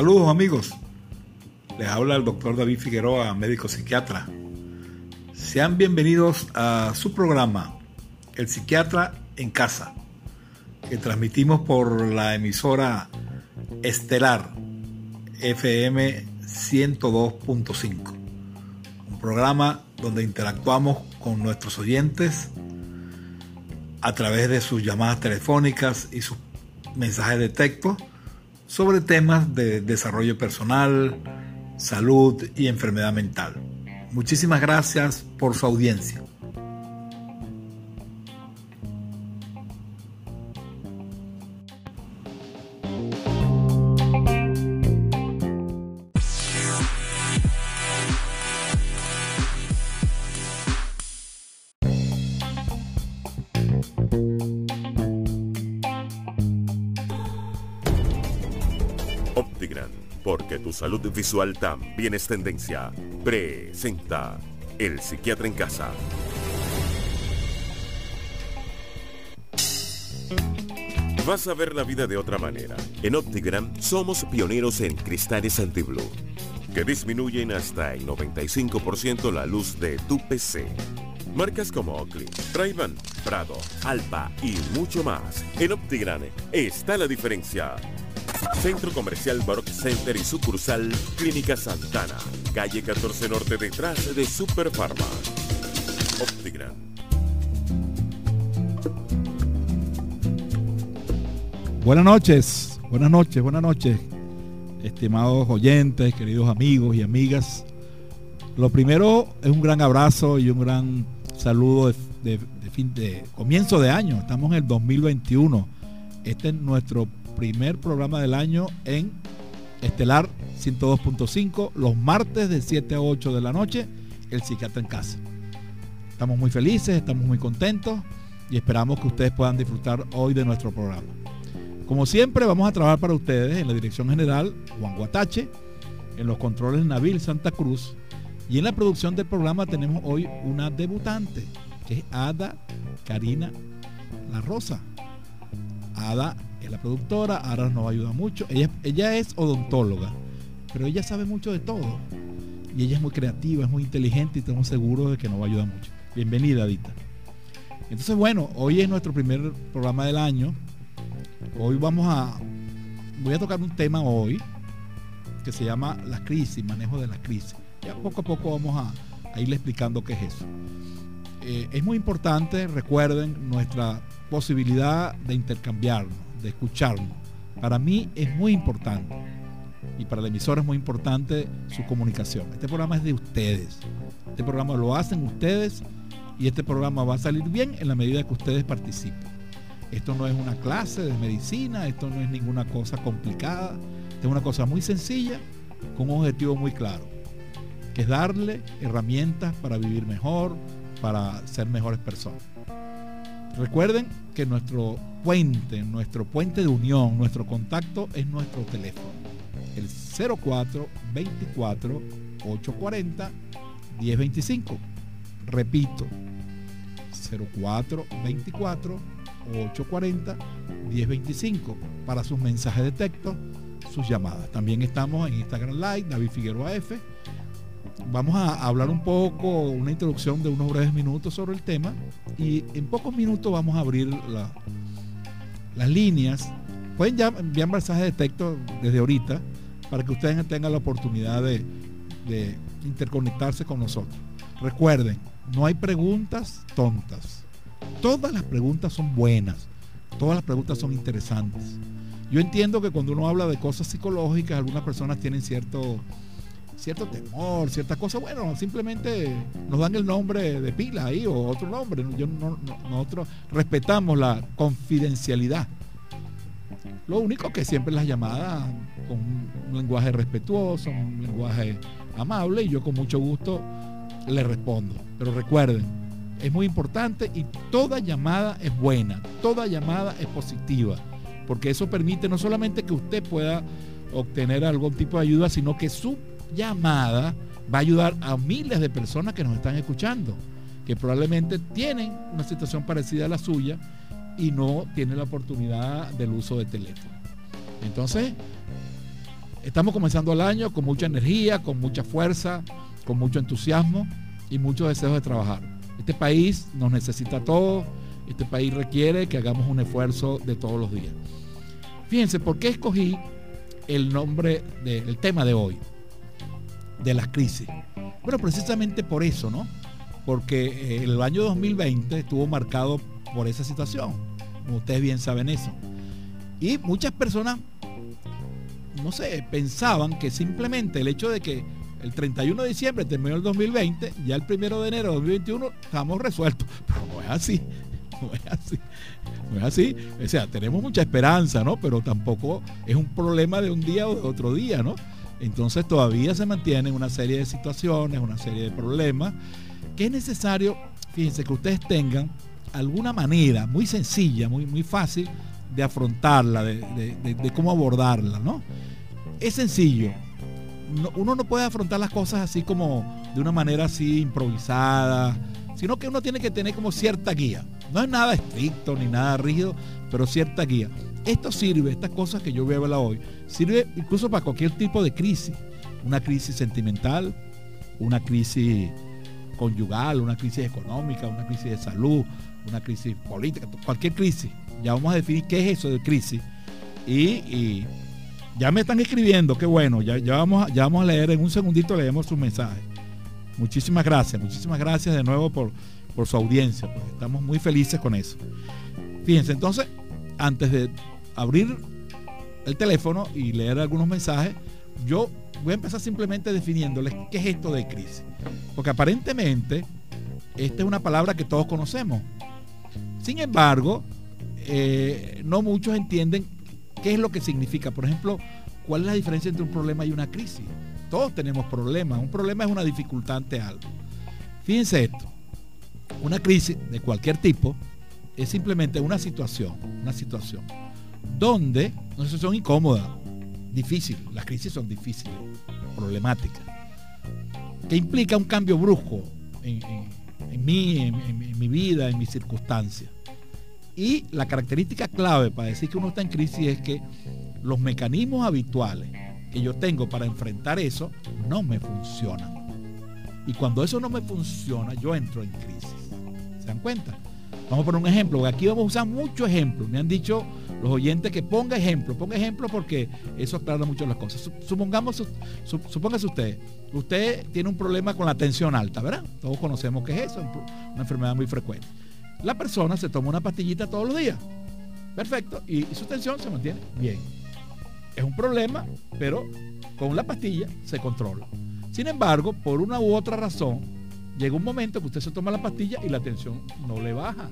Saludos amigos, les habla el doctor David Figueroa, médico psiquiatra. Sean bienvenidos a su programa, El Psiquiatra en Casa, que transmitimos por la emisora Estelar FM 102.5. Un programa donde interactuamos con nuestros oyentes a través de sus llamadas telefónicas y sus mensajes de texto sobre temas de desarrollo personal, salud y enfermedad mental. Muchísimas gracias por su audiencia. Visual también es tendencia. Presenta El Psiquiatra en Casa. Vas a ver la vida de otra manera. En Optigram somos pioneros en cristales anti-blue, que disminuyen hasta el 95% la luz de tu PC. Marcas como Oakley, ray Prado, Alpa y mucho más. En Optigram está la diferencia. Centro Comercial Baroque Center y sucursal Clínica Santana, calle 14 Norte detrás de Super Pharma. Optigran. Buenas noches, buenas noches, buenas noches, estimados oyentes, queridos amigos y amigas. Lo primero es un gran abrazo y un gran saludo de, fin, de comienzo de año. Estamos en el 2021. Este es nuestro primer programa del año en Estelar 102.5, los martes de 7 a 8 de la noche, el psiquiatra en casa. Estamos muy felices, estamos muy contentos y esperamos que ustedes puedan disfrutar hoy de nuestro programa. Como siempre, vamos a trabajar para ustedes en la dirección general Juan Guatache, en los controles Nabil Santa Cruz y en la producción del programa tenemos hoy una debutante, que es Ada Karina La Rosa. Ada la productora, ahora nos ayuda mucho. Ella, ella es odontóloga, pero ella sabe mucho de todo. Y ella es muy creativa, es muy inteligente y estamos seguros de que nos va a ayudar mucho. Bienvenida, Adita. Entonces, bueno, hoy es nuestro primer programa del año. Hoy vamos a. Voy a tocar un tema hoy que se llama la crisis, manejo de la crisis. Ya poco a poco vamos a, a irle explicando qué es eso. Eh, es muy importante, recuerden, nuestra posibilidad de intercambiarnos, de escucharnos. Para mí es muy importante y para la emisora es muy importante su comunicación. Este programa es de ustedes. Este programa lo hacen ustedes y este programa va a salir bien en la medida que ustedes participen. Esto no es una clase de medicina, esto no es ninguna cosa complicada, es una cosa muy sencilla con un objetivo muy claro, que es darle herramientas para vivir mejor, para ser mejores personas. Recuerden que nuestro puente, nuestro puente de unión, nuestro contacto es nuestro teléfono. El 04 24 840 1025. Repito, 04 24 840 1025 para sus mensajes de texto, sus llamadas. También estamos en Instagram Live, David Figueroa F vamos a hablar un poco, una introducción de unos breves minutos sobre el tema y en pocos minutos vamos a abrir las líneas. Pueden ya enviar mensajes de texto desde ahorita para que ustedes tengan la oportunidad de, de interconectarse con nosotros. Recuerden, no hay preguntas tontas. Todas las preguntas son buenas. Todas las preguntas son interesantes. Yo entiendo que cuando uno habla de cosas psicológicas, algunas personas tienen cierto cierto temor, ciertas cosas, bueno, simplemente nos dan el nombre de pila ahí o otro nombre. Yo, nosotros respetamos la confidencialidad. Lo único que siempre las llamadas con un lenguaje respetuoso, un lenguaje amable, y yo con mucho gusto le respondo. Pero recuerden, es muy importante y toda llamada es buena, toda llamada es positiva, porque eso permite no solamente que usted pueda obtener algún tipo de ayuda, sino que su llamada va a ayudar a miles de personas que nos están escuchando, que probablemente tienen una situación parecida a la suya y no tienen la oportunidad del uso de teléfono. Entonces, estamos comenzando el año con mucha energía, con mucha fuerza, con mucho entusiasmo y muchos deseos de trabajar. Este país nos necesita a todos, este país requiere que hagamos un esfuerzo de todos los días. Fíjense, ¿por qué escogí el nombre del tema de hoy? De las crisis. Bueno, precisamente por eso, ¿no? Porque eh, el año 2020 estuvo marcado por esa situación. Como ustedes bien saben eso. Y muchas personas, no sé, pensaban que simplemente el hecho de que el 31 de diciembre terminó el 2020, ya el 1 de enero de 2021 estamos resueltos. Pero no es así, no es así, no es así. O sea, tenemos mucha esperanza, ¿no? Pero tampoco es un problema de un día o de otro día, ¿no? Entonces todavía se mantienen una serie de situaciones, una serie de problemas, que es necesario, fíjense, que ustedes tengan alguna manera muy sencilla, muy, muy fácil de afrontarla, de, cómo abordarla, ¿no? Es sencillo. uno no puede afrontar las cosas así como de una manera así improvisada, sino que uno tiene que tener como cierta guía. No es nada estricto ni nada rígido, pero cierta guía. Esto sirve, estas cosas que yo voy a hablar hoy, sirve incluso para cualquier tipo de crisis. Una crisis sentimental, una crisis conyugal, una crisis económica, una crisis de salud, una crisis política, cualquier crisis. Ya vamos a definir qué es eso de crisis. Y, ya me están escribiendo, qué bueno, ya, ya, vamos, ya vamos a leer en un segundito, leemos su mensaje. Muchísimas gracias, muchísimas gracias de nuevo por, por su audiencia. Pues estamos muy felices con eso. Fíjense, entonces, antes de abrir el teléfono y leer algunos mensajes, yo voy a empezar simplemente definiéndoles qué es esto de crisis. Porque aparentemente esta es una palabra que todos conocemos. Sin embargo, eh, no muchos entienden qué es lo que significa. Por ejemplo, cuál es la diferencia entre un problema y una crisis. Todos tenemos problemas. Un problema es una dificultad ante algo. Fíjense esto. Una crisis de cualquier tipo es simplemente una situación, una situación donde una situación incómoda, difícil, las crisis son difíciles, problemáticas, que implica un cambio brusco en, mí, en, mi vida, en mis circunstancias. Y la característica clave para decir que uno está en crisis es que los mecanismos habituales que yo tengo para enfrentar eso no me funcionan. Y cuando eso no me funciona, yo entro en crisis. ¿Se dan cuenta? Vamos a poner un ejemplo, aquí vamos a usar muchos ejemplos. Me han dicho los oyentes que ponga ejemplo, ponga ejemplo porque eso aclara mucho las cosas. Supongamos, supóngase usted, usted tiene un problema con la tensión alta, ¿verdad? Todos conocemos que es eso, una enfermedad muy frecuente. La persona se toma una pastillita todos los días. Perfecto. Y, su tensión se mantiene bien. Es un problema, pero con la pastilla se controla. Sin embargo, por una u otra razón, llega un momento que usted se toma la pastilla y la tensión no le baja.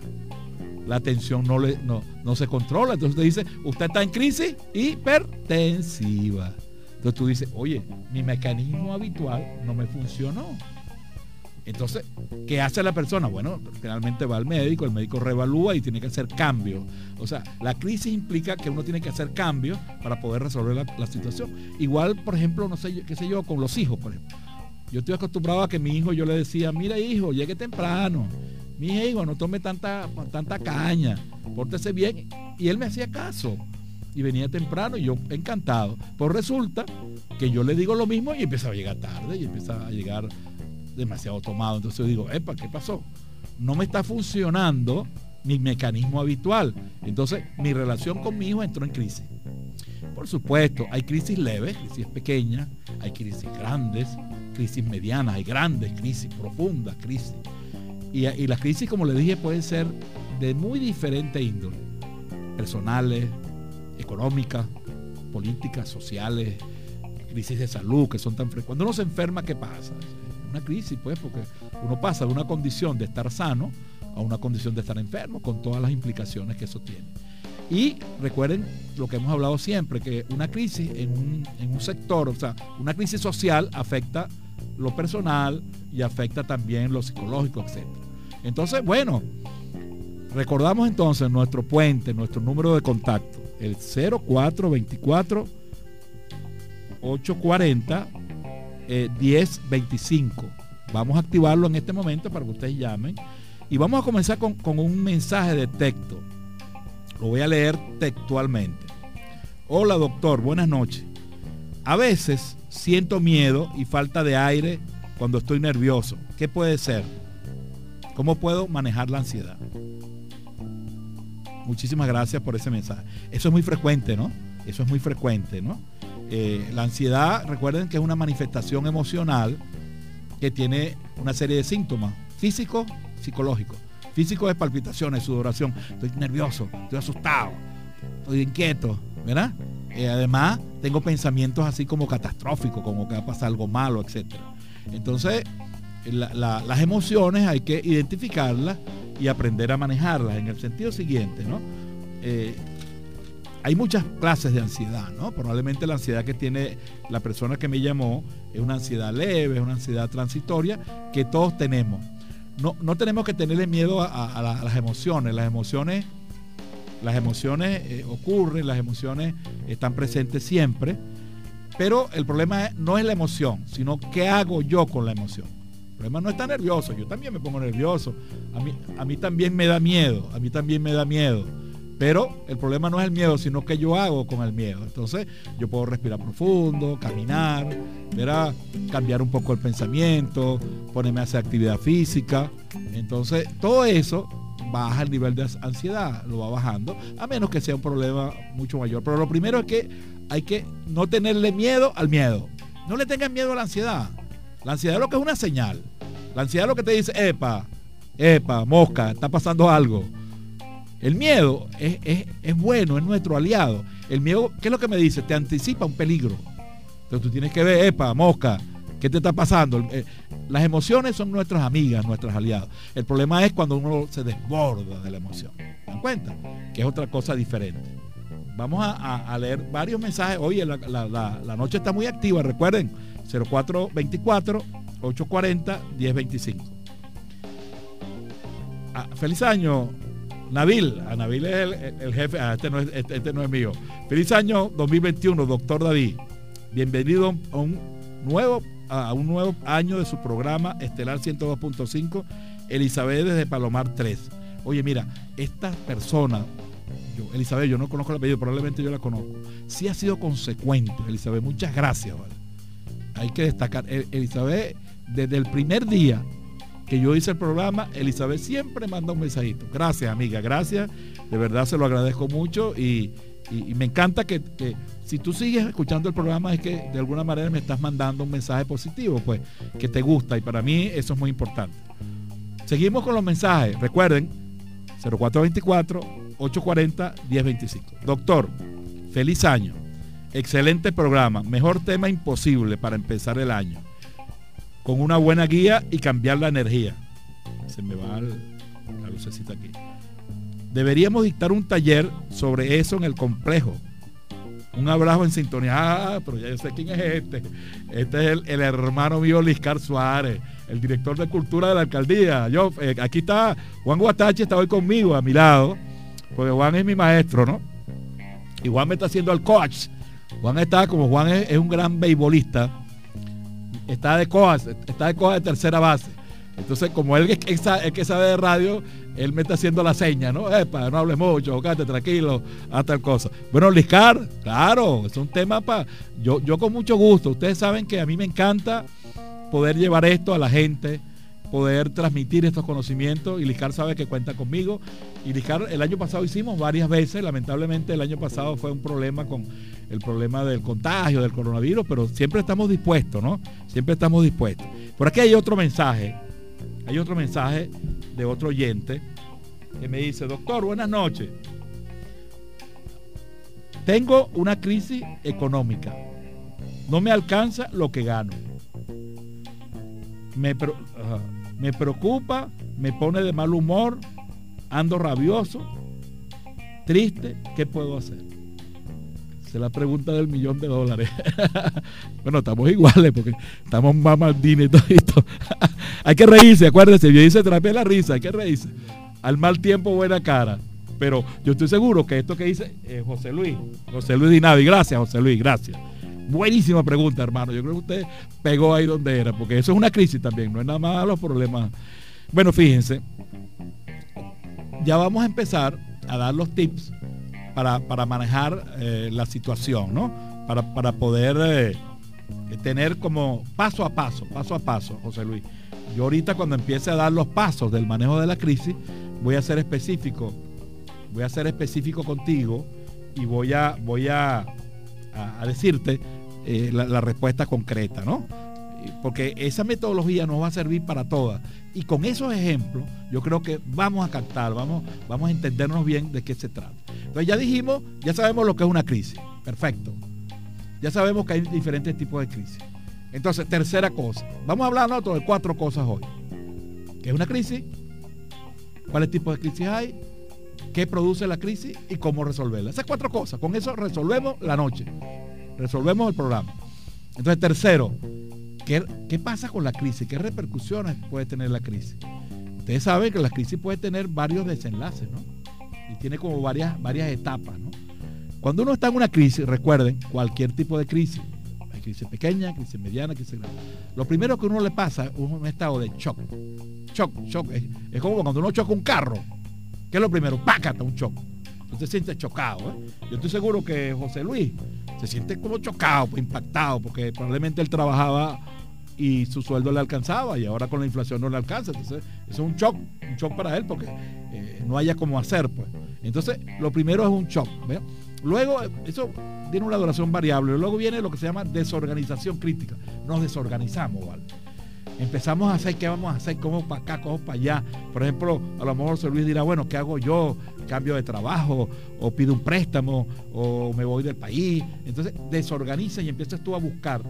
La tensión no, le, no, no se controla. Entonces usted dice, usted está en crisis hipertensiva. Entonces tú dices, oye, mi mecanismo habitual no me funcionó. Entonces, ¿qué hace la persona? Bueno, finalmente va al médico, el médico revalúa y tiene que hacer cambios. O sea, la crisis implica que uno tiene que hacer cambios para poder resolver la, la situación. Igual, por ejemplo, no sé, qué sé yo, con los hijos, por ejemplo yo estoy acostumbrado a que mi hijo yo le decía, mira hijo, llegue temprano. Mi hijo, no tome tanta, tanta caña, pórtese bien. Y él me hacía caso. Y venía temprano y yo encantado. Pues resulta que yo le digo lo mismo y empieza a llegar tarde y empieza a llegar demasiado tomado. Entonces yo digo, epa, ¿qué pasó? No me está funcionando mi mecanismo habitual. Entonces mi relación con mi hijo entró en crisis. Por supuesto, hay crisis leves, crisis pequeñas, hay crisis grandes, crisis medianas, hay grandes crisis, profundas crisis. Y, las crisis, como le dije, pueden ser de muy diferente índole. Personales, económicas, políticas, sociales, crisis de salud que son tan frecuentes. Cuando uno se enferma, ¿qué pasa? Una crisis, pues, porque uno pasa de una condición de estar sano a una condición de estar enfermo, con todas las implicaciones que eso tiene. Y recuerden lo que hemos hablado siempre, que una crisis en un, en un sector, o sea, una crisis social afecta lo personal y afecta también lo psicológico, etc. Entonces, bueno, recordamos entonces nuestro puente, nuestro número de contacto, el 0424 840 1025. Vamos a activarlo en este momento para que ustedes llamen. Y vamos a comenzar con, con un mensaje de texto. Lo voy a leer textualmente. Hola doctor, buenas noches. A veces siento miedo y falta de aire cuando estoy nervioso. ¿Qué puede ser? ¿Cómo puedo manejar la ansiedad? Muchísimas gracias por ese mensaje. Eso es muy frecuente, ¿no? Eso es muy frecuente, ¿no? Eh, la ansiedad, recuerden que es una manifestación emocional que tiene una serie de síntomas físicos, psicológicos. Físico es palpitaciones, sudoración. Estoy nervioso, estoy asustado, estoy inquieto, ¿verdad? Eh, además, tengo pensamientos así como catastróficos, como que va a pasar algo malo, etc. Entonces, las emociones hay que identificarlas y aprender a manejarlas en el sentido siguiente, ¿no? Eh, hay muchas clases de ansiedad, ¿no? Probablemente la ansiedad que tiene la persona que me llamó es una ansiedad leve, es una ansiedad transitoria que todos tenemos. No, no tenemos que tenerle miedo a, las emociones. Las emociones, las emociones eh, ocurren, las emociones están presentes siempre. Pero el problema no es la emoción, sino qué hago yo con la emoción. El problema no está nervioso, yo también me pongo nervioso. A mí, a mí también me da miedo, a mí también me da miedo pero el problema no es el miedo, sino que yo hago con el miedo. Entonces yo puedo respirar profundo, caminar, cambiar un poco el pensamiento, ponerme a hacer actividad física. Entonces todo eso baja el nivel de ansiedad, lo va bajando, a menos que sea un problema mucho mayor. Pero lo primero es que hay que no tenerle miedo al miedo. No le tengan miedo a la ansiedad. La ansiedad es lo que es una señal. La ansiedad es lo que te dice, epa, epa, mosca, está pasando algo el miedo es, bueno, es nuestro aliado. El miedo, ¿qué es lo que me dice? Te anticipa un peligro. Entonces tú tienes que ver, epa, mosca, ¿qué te está pasando? Las emociones son nuestras amigas, nuestras aliados. El problema es cuando uno se desborda de la emoción. ¿Se dan cuenta? Que es otra cosa diferente. Vamos a, leer varios mensajes. Oye, la, noche está muy activa, recuerden, 0424 840 1025. feliz año, Nabil, a Nabil es el, jefe, ah, este, no es, este, este, no es mío. Feliz año 2021, doctor David. Bienvenido a un nuevo, a un nuevo año de su programa Estelar 102.5, Elizabeth desde Palomar 3. Oye, mira, esta persona, yo, Elizabeth, yo no conozco el apellido, probablemente yo la conozco. Sí ha sido consecuente, Elizabeth. Muchas gracias, Hay que destacar, Elizabeth, desde el primer día que yo hice el programa, Elizabeth siempre manda un mensajito. Gracias, amiga, gracias. De verdad se lo agradezco mucho y, me encanta que, si tú sigues escuchando el programa es que de alguna manera me estás mandando un mensaje positivo, pues, que te gusta y para mí eso es muy importante. Seguimos con los mensajes. Recuerden, 0424-840-1025. Doctor, feliz año. Excelente programa. Mejor tema imposible para empezar el año con una buena guía y cambiar la energía. Se me va la lucecita aquí. Deberíamos dictar un taller sobre eso en el complejo. Un abrazo en sintonía. Ah, pero ya yo sé quién es este. Este es el, hermano mío Liscar Suárez, el director de cultura de la alcaldía. Yo, eh, aquí está Juan Guatache, está hoy conmigo a mi lado, porque Juan es mi maestro, ¿no? Y Juan me está haciendo el coach. Juan está, como Juan es un gran beisbolista, está de cojas, está de cojas de tercera base. Entonces, como él es, el que sabe de radio, él me está haciendo la seña, ¿no? Epa, no hables mucho, quédate tranquilo, haz tal cosa. Bueno, Liscar, claro, es un tema para. Yo, yo con mucho gusto. Ustedes saben que a mí me encanta poder llevar esto a la gente, poder transmitir estos conocimientos y Liscar sabe que cuenta conmigo. Y Liscar, el año pasado hicimos varias veces, lamentablemente el año pasado fue un problema con el problema del contagio, del coronavirus, pero siempre estamos dispuestos, ¿no? Siempre estamos dispuestos. Por aquí hay otro mensaje, hay otro mensaje de otro oyente que me dice, doctor, buenas noches. Tengo una crisis económica. No me alcanza lo que gano. Me, me preocupa, me pone de mal humor, ando rabioso, triste. ¿Qué puedo hacer? Es la pregunta del millón de dólares. bueno, estamos iguales porque estamos más maldines y todo esto. hay que reírse, acuérdense, yo dice terapia la risa, hay que reírse. Al mal tiempo, buena cara. Pero yo estoy seguro que esto que dice eh, José Luis, José Luis Dinavi, gracias José Luis, gracias. Buenísima pregunta, hermano. Yo creo que usted pegó ahí donde era, porque eso es una crisis también, no es nada más los problemas. Bueno, fíjense, ya vamos a empezar a dar los tips para, manejar eh, la situación, ¿no? para, poder eh, tener como paso a paso, paso a paso, José Luis. Yo ahorita cuando empiece a dar los pasos del manejo de la crisis, voy a ser específico, voy a ser específico contigo y voy a, voy a, decirte eh, la, respuesta concreta, ¿no? Porque esa metodología nos va a servir para todas. Y con esos ejemplos, yo creo que vamos a captar, vamos, vamos a entendernos bien de qué se trata. Entonces ya dijimos, ya sabemos lo que es una crisis. Perfecto. Ya sabemos que hay diferentes tipos de crisis. Entonces, tercera cosa. Vamos a hablar nosotros de cuatro cosas hoy. ¿Qué es una crisis? ¿Cuáles tipos de crisis hay? ¿Qué produce la crisis? Y cómo resolverla. Esas cuatro cosas. Con eso resolvemos la noche. Resolvemos el programa. Entonces, tercero, ¿qué, pasa con la crisis? ¿Qué repercusiones puede tener la crisis? Ustedes saben que la crisis puede tener varios desenlaces, ¿no? Y tiene como varias, varias etapas, ¿no? Cuando uno está en una crisis, recuerden, cualquier tipo de crisis, hay crisis pequeña, crisis mediana, crisis grande. Lo primero que uno le pasa es un estado de shock. Shock, shock. Es, como cuando uno choca un carro. ¿Qué es lo primero? Pácata, un shock. Usted se siente chocado. ¿eh? Yo estoy seguro que José Luis se siente como chocado, pues, impactado, porque probablemente él trabajaba y su sueldo le alcanzaba y ahora con la inflación no le alcanza. Entonces, eso es un shock, un shock para él porque eh, no haya cómo hacer, pues. Entonces, lo primero es un shock. Luego, eso tiene una duración variable. Luego viene lo que se llama desorganización crítica. Nos desorganizamos, ¿vale? Empezamos a hacer qué vamos a hacer, cómo para acá, cómo para allá. Por ejemplo, a lo mejor José Luis dirá, bueno, ¿qué hago yo? ¿Cambio de trabajo? ¿O pido un préstamo? ¿O me voy del país? Entonces, desorganiza y empiezas tú a buscar,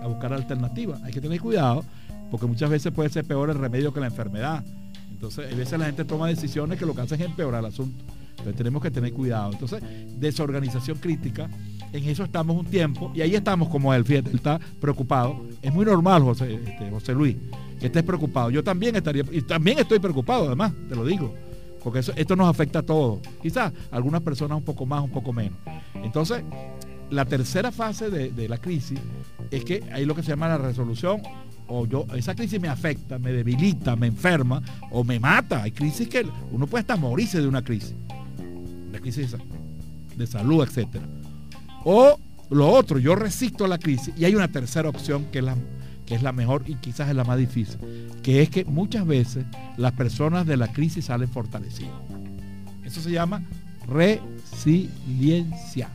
a buscar alternativas. Hay que tener cuidado, porque muchas veces puede ser peor el remedio que la enfermedad. Entonces, a veces la gente toma decisiones que lo que hacen es empeorar el asunto. Entonces tenemos que tener cuidado. Entonces, desorganización crítica, en eso estamos un tiempo y ahí estamos como él, fíjate, él está preocupado. Es muy normal, José, este, José Luis, que estés preocupado. Yo también estaría, y también estoy preocupado, además, te lo digo, porque eso, esto nos afecta a todos. Quizás algunas personas un poco más, un poco menos. Entonces, la tercera fase de, la crisis es que hay lo que se llama la resolución o yo, esa crisis me afecta, me debilita, me enferma o me mata. Hay crisis que uno puede hasta morirse de una crisis crisis de salud, etcétera. O lo otro, yo resisto a la crisis y hay una tercera opción que es la, que es la mejor y quizás es la más difícil, que es que muchas veces las personas de la crisis salen fortalecidas. Eso se llama resiliencia.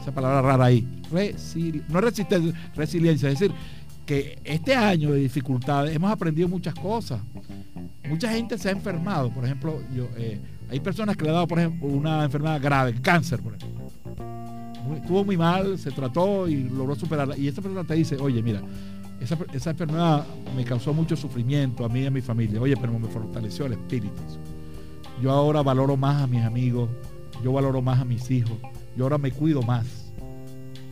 Esa palabra rara ahí. no es resistencia, resiliencia. Es decir, que este año de dificultades hemos aprendido muchas cosas. Mucha gente se ha enfermado. Por ejemplo, yo, eh, hay personas que le han dado, por ejemplo, una enfermedad grave, cáncer, por ejemplo. Estuvo muy mal, se trató y logró superarla. Y esta persona te dice, oye, mira, esa, esa, enfermedad me causó mucho sufrimiento a mí y a mi familia. Oye, pero me fortaleció el espíritu. Yo ahora valoro más a mis amigos, yo valoro más a mis hijos, yo ahora me cuido más.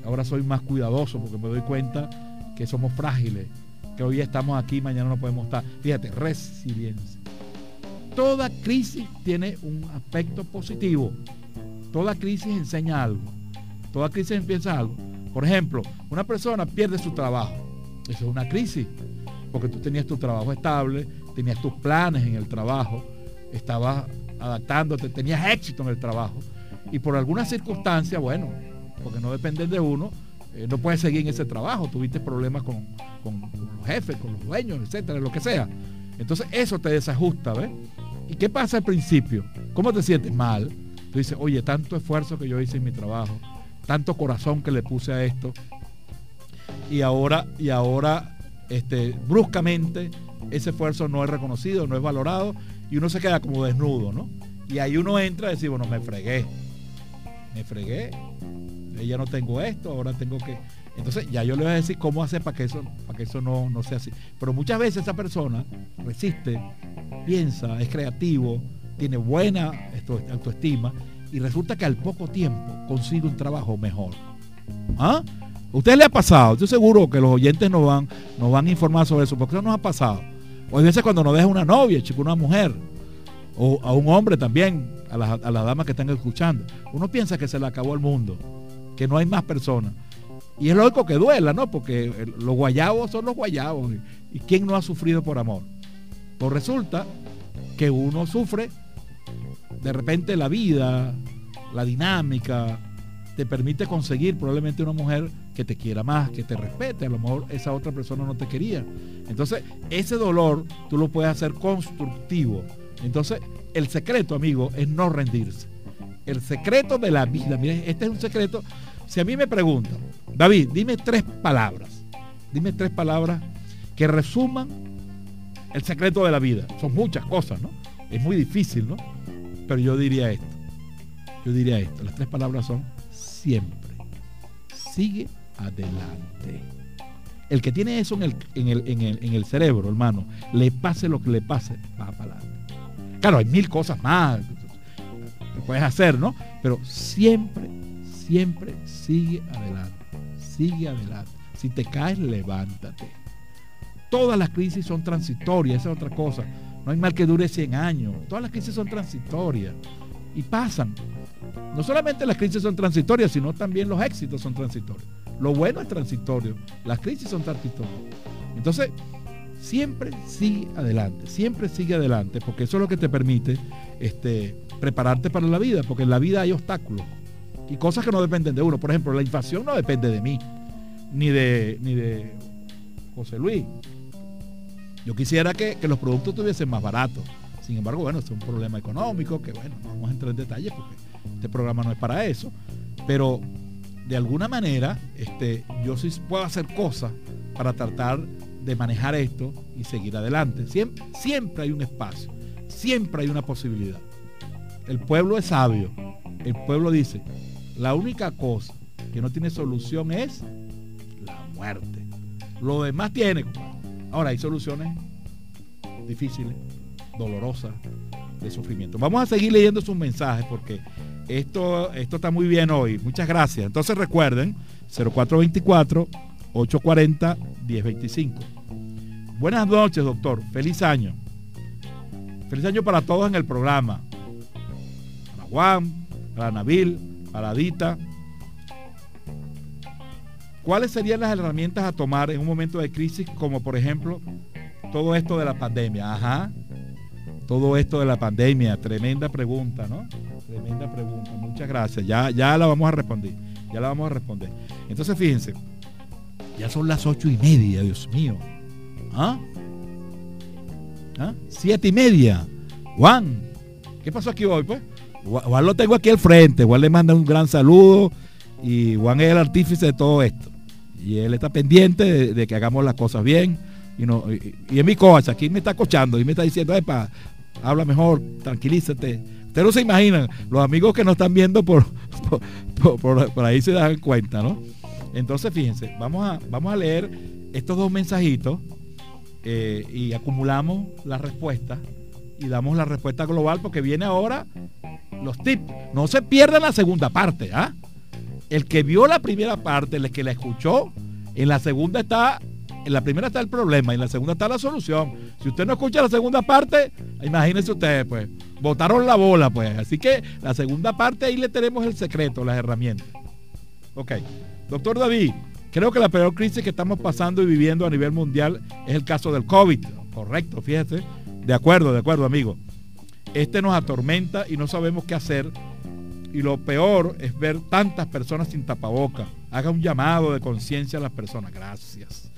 Ahora soy más cuidadoso porque me doy cuenta que somos frágiles, que hoy estamos aquí, mañana no podemos estar. Fíjate, resiliencia toda crisis tiene un aspecto positivo. Toda crisis enseña algo. Toda crisis empieza algo. Por ejemplo, una persona pierde su trabajo. Eso es una crisis. Porque tú tenías tu trabajo estable, tenías tus planes en el trabajo, estabas adaptándote, tenías éxito en el trabajo. Y por alguna circunstancia, bueno, porque no depende de uno, eh, no puedes seguir en ese trabajo. Tuviste problemas con, con los jefes, con los dueños, etcétera, lo que sea. Entonces eso te desajusta, ¿ves? ¿Y qué pasa al principio? ¿Cómo te sientes mal? Tú dices, oye, tanto esfuerzo que yo hice en mi trabajo, tanto corazón que le puse a esto, y ahora, y ahora, este, bruscamente, ese esfuerzo no es reconocido, no es valorado, y uno se queda como desnudo, ¿no? Y ahí uno entra y dice, bueno, me fregué, me fregué, ya no tengo esto, ahora tengo que entonces ya yo le voy a decir cómo hacer para que eso, para que eso no, no sea así. Pero muchas veces esa persona resiste, piensa, es creativo, tiene buena autoestima y resulta que al poco tiempo consigue un trabajo mejor. ¿Ah? ¿Usted le ha pasado? Estoy seguro que los oyentes nos van, nos van a informar sobre eso, porque eso nos ha pasado. O a veces cuando nos deja una novia, chico, una mujer, o a un hombre también, a las, a las damas que están escuchando. Uno piensa que se le acabó el mundo, que no hay más personas. Y es lógico que duela, ¿no? Porque los guayabos son los guayabos. ¿Y quién no ha sufrido por amor? Pues resulta que uno sufre, de repente la vida, la dinámica, te permite conseguir probablemente una mujer que te quiera más, que te respete. A lo mejor esa otra persona no te quería. Entonces, ese dolor tú lo puedes hacer constructivo. Entonces, el secreto, amigo, es no rendirse. El secreto de la vida. Miren, este es un secreto. Si a mí me preguntan, David, dime tres palabras. Dime tres palabras que resuman el secreto de la vida. Son muchas cosas, ¿no? Es muy difícil, ¿no? Pero yo diría esto. Yo diría esto. Las tres palabras son siempre. Sigue adelante. El que tiene eso en el, en el, en el, en el cerebro, hermano, le pase lo que le pase, va para adelante. Claro, hay mil cosas más que puedes hacer, ¿no? Pero siempre, siempre sigue adelante. Sigue adelante. Si te caes, levántate. Todas las crisis son transitorias, esa es otra cosa. No hay mal que dure 100 años. Todas las crisis son transitorias y pasan. No solamente las crisis son transitorias, sino también los éxitos son transitorios. Lo bueno es transitorio, las crisis son transitorias. Entonces, siempre sigue adelante, siempre sigue adelante, porque eso es lo que te permite este, prepararte para la vida, porque en la vida hay obstáculos y cosas que no dependen de uno. Por ejemplo, la inflación no depende de mí, ni de, ni de José Luis. Yo quisiera que, los productos estuviesen más baratos. Sin embargo, bueno, es un problema económico que, bueno, no vamos a entrar en detalles porque este programa no es para eso. Pero de alguna manera, este, yo sí puedo hacer cosas para tratar de manejar esto y seguir adelante. Siempre, siempre hay un espacio, siempre hay una posibilidad. El pueblo es sabio. El pueblo dice, la única cosa que no tiene solución es la muerte. Lo demás tiene. Ahora hay soluciones difíciles, dolorosa de sufrimiento. Vamos a seguir leyendo sus mensajes porque esto, esto está muy bien hoy. Muchas gracias. Entonces recuerden, 0424-840-1025. Buenas noches, doctor. Feliz año. Feliz año para todos en el programa. Para Juan, para Nabil, para Dita. ¿Cuáles serían las herramientas a tomar en un momento de crisis como por ejemplo todo esto de la pandemia? Ajá todo esto de la pandemia? Tremenda pregunta, ¿no? Tremenda pregunta. Muchas gracias. Ya, ya la vamos a responder. Ya la vamos a responder. Entonces, fíjense, ya son las ocho y media, Dios mío. ¿Ah? ¿Ah? Siete y media. Juan, ¿qué pasó aquí hoy, pues? Juan lo tengo aquí al frente. Juan le manda un gran saludo. Y Juan es el artífice de todo esto. Y él está pendiente de, que hagamos las cosas bien. Y, no, y, mi coach, aquí me está cochando y me está diciendo, epa, habla mejor, tranquilízate. Ustedes no se imaginan, los amigos que nos están viendo por, por, ahí se dan cuenta, ¿no? Entonces, fíjense, vamos a, vamos a leer estos dos mensajitos eh, y acumulamos las respuestas y damos la respuesta global porque viene ahora los tips. No se pierdan la segunda parte, ¿ah? El que vio la primera parte, el que la escuchó, en la segunda está en la primera está el problema y en la segunda está la solución. Si usted no escucha la segunda parte, imagínense ustedes, pues, botaron la bola, pues. Así que la segunda parte ahí le tenemos el secreto, las herramientas. Ok. Doctor David, creo que la peor crisis que estamos pasando y viviendo a nivel mundial es el caso del COVID. Correcto, fíjese. De acuerdo, de acuerdo, amigo. Este nos atormenta y no sabemos qué hacer. Y lo peor es ver tantas personas sin tapaboca. Haga un llamado de conciencia a las personas. Gracias.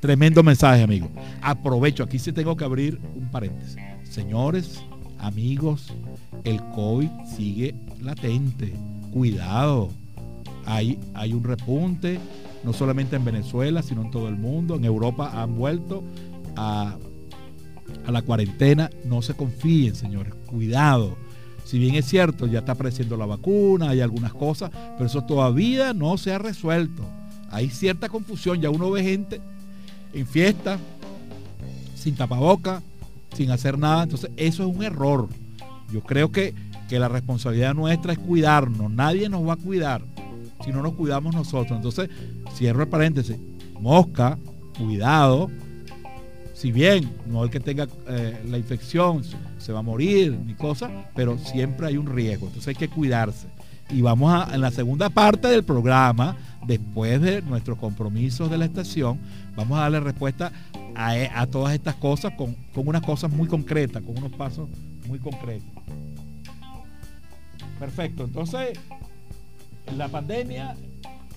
Tremendo mensaje, amigo. Aprovecho, aquí sí tengo que abrir un paréntesis. Señores, amigos, el COVID sigue latente. Cuidado. Hay, hay un repunte, no solamente en Venezuela, sino en todo el mundo. En Europa han vuelto a, a la cuarentena. No se confíen, señores. Cuidado. Si bien es cierto, ya está apareciendo la vacuna, hay algunas cosas, pero eso todavía no se ha resuelto. Hay cierta confusión, ya uno ve gente en fiesta, sin tapaboca, sin hacer nada. Entonces, eso es un error. Yo creo que, que la responsabilidad nuestra es cuidarnos. Nadie nos va a cuidar si no nos cuidamos nosotros. Entonces, cierro el paréntesis. Mosca, cuidado. Si bien no el que tenga eh, la infección se va a morir ni cosa, pero siempre hay un riesgo. Entonces hay que cuidarse. Y vamos a, en la segunda parte del programa, después de nuestros compromisos de la estación, vamos a darle respuesta a, todas estas cosas con, con, unas cosas muy concretas, con unos pasos muy concretos. Perfecto, entonces la pandemia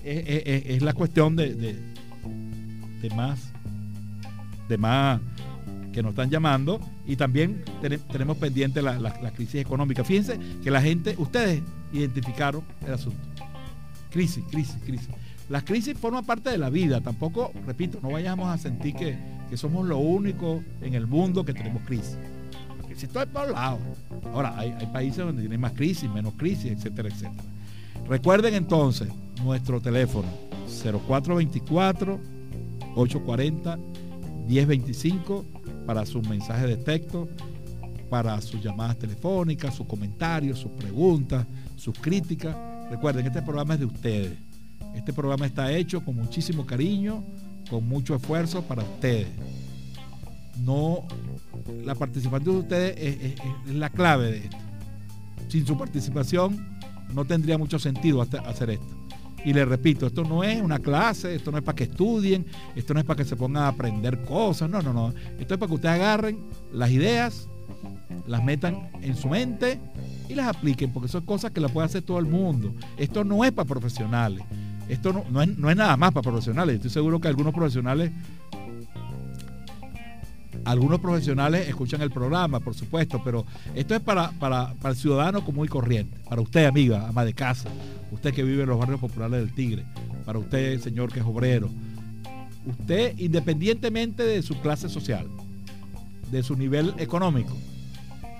es, la cuestión de, de más que nos están llamando y también tenemos pendiente la, la, crisis económica. Fíjense que la gente, ustedes identificaron el asunto. Crisis, crisis, crisis. Las crisis forman parte de la vida. Tampoco, repito, no vayamos a sentir que, que somos lo único en el mundo que tenemos crisis. La crisis está por todos. Ahora, hay, hay países donde tienen más crisis, menos crisis, etcétera, etcétera. Recuerden entonces nuestro teléfono 0424 840 1025 para sus mensajes de texto, para sus llamadas telefónicas, sus comentarios, sus preguntas, sus críticas. Recuerden, este programa es de ustedes. Este programa está hecho con muchísimo cariño, con mucho esfuerzo para ustedes. No, la participación de ustedes es, la clave de esto. Sin su participación no tendría mucho sentido hacer esto. Y les repito, esto no es una clase, esto no es para que estudien, esto no es para que se pongan a aprender cosas, no, no, no. Esto es para que ustedes agarren las ideas, las metan en su mente y las apliquen, porque son cosas que las puede hacer todo el mundo. Esto no es para profesionales. Esto no, es, no es nada más para profesionales. Estoy seguro que algunos profesionales algunos profesionales escuchan el programa, por supuesto, pero esto es para, para, el ciudadano común y corriente, para usted, amiga, ama de casa, usted que vive en los barrios populares del Tigre, para usted, señor que es obrero, usted independientemente de su clase social, de su nivel económico,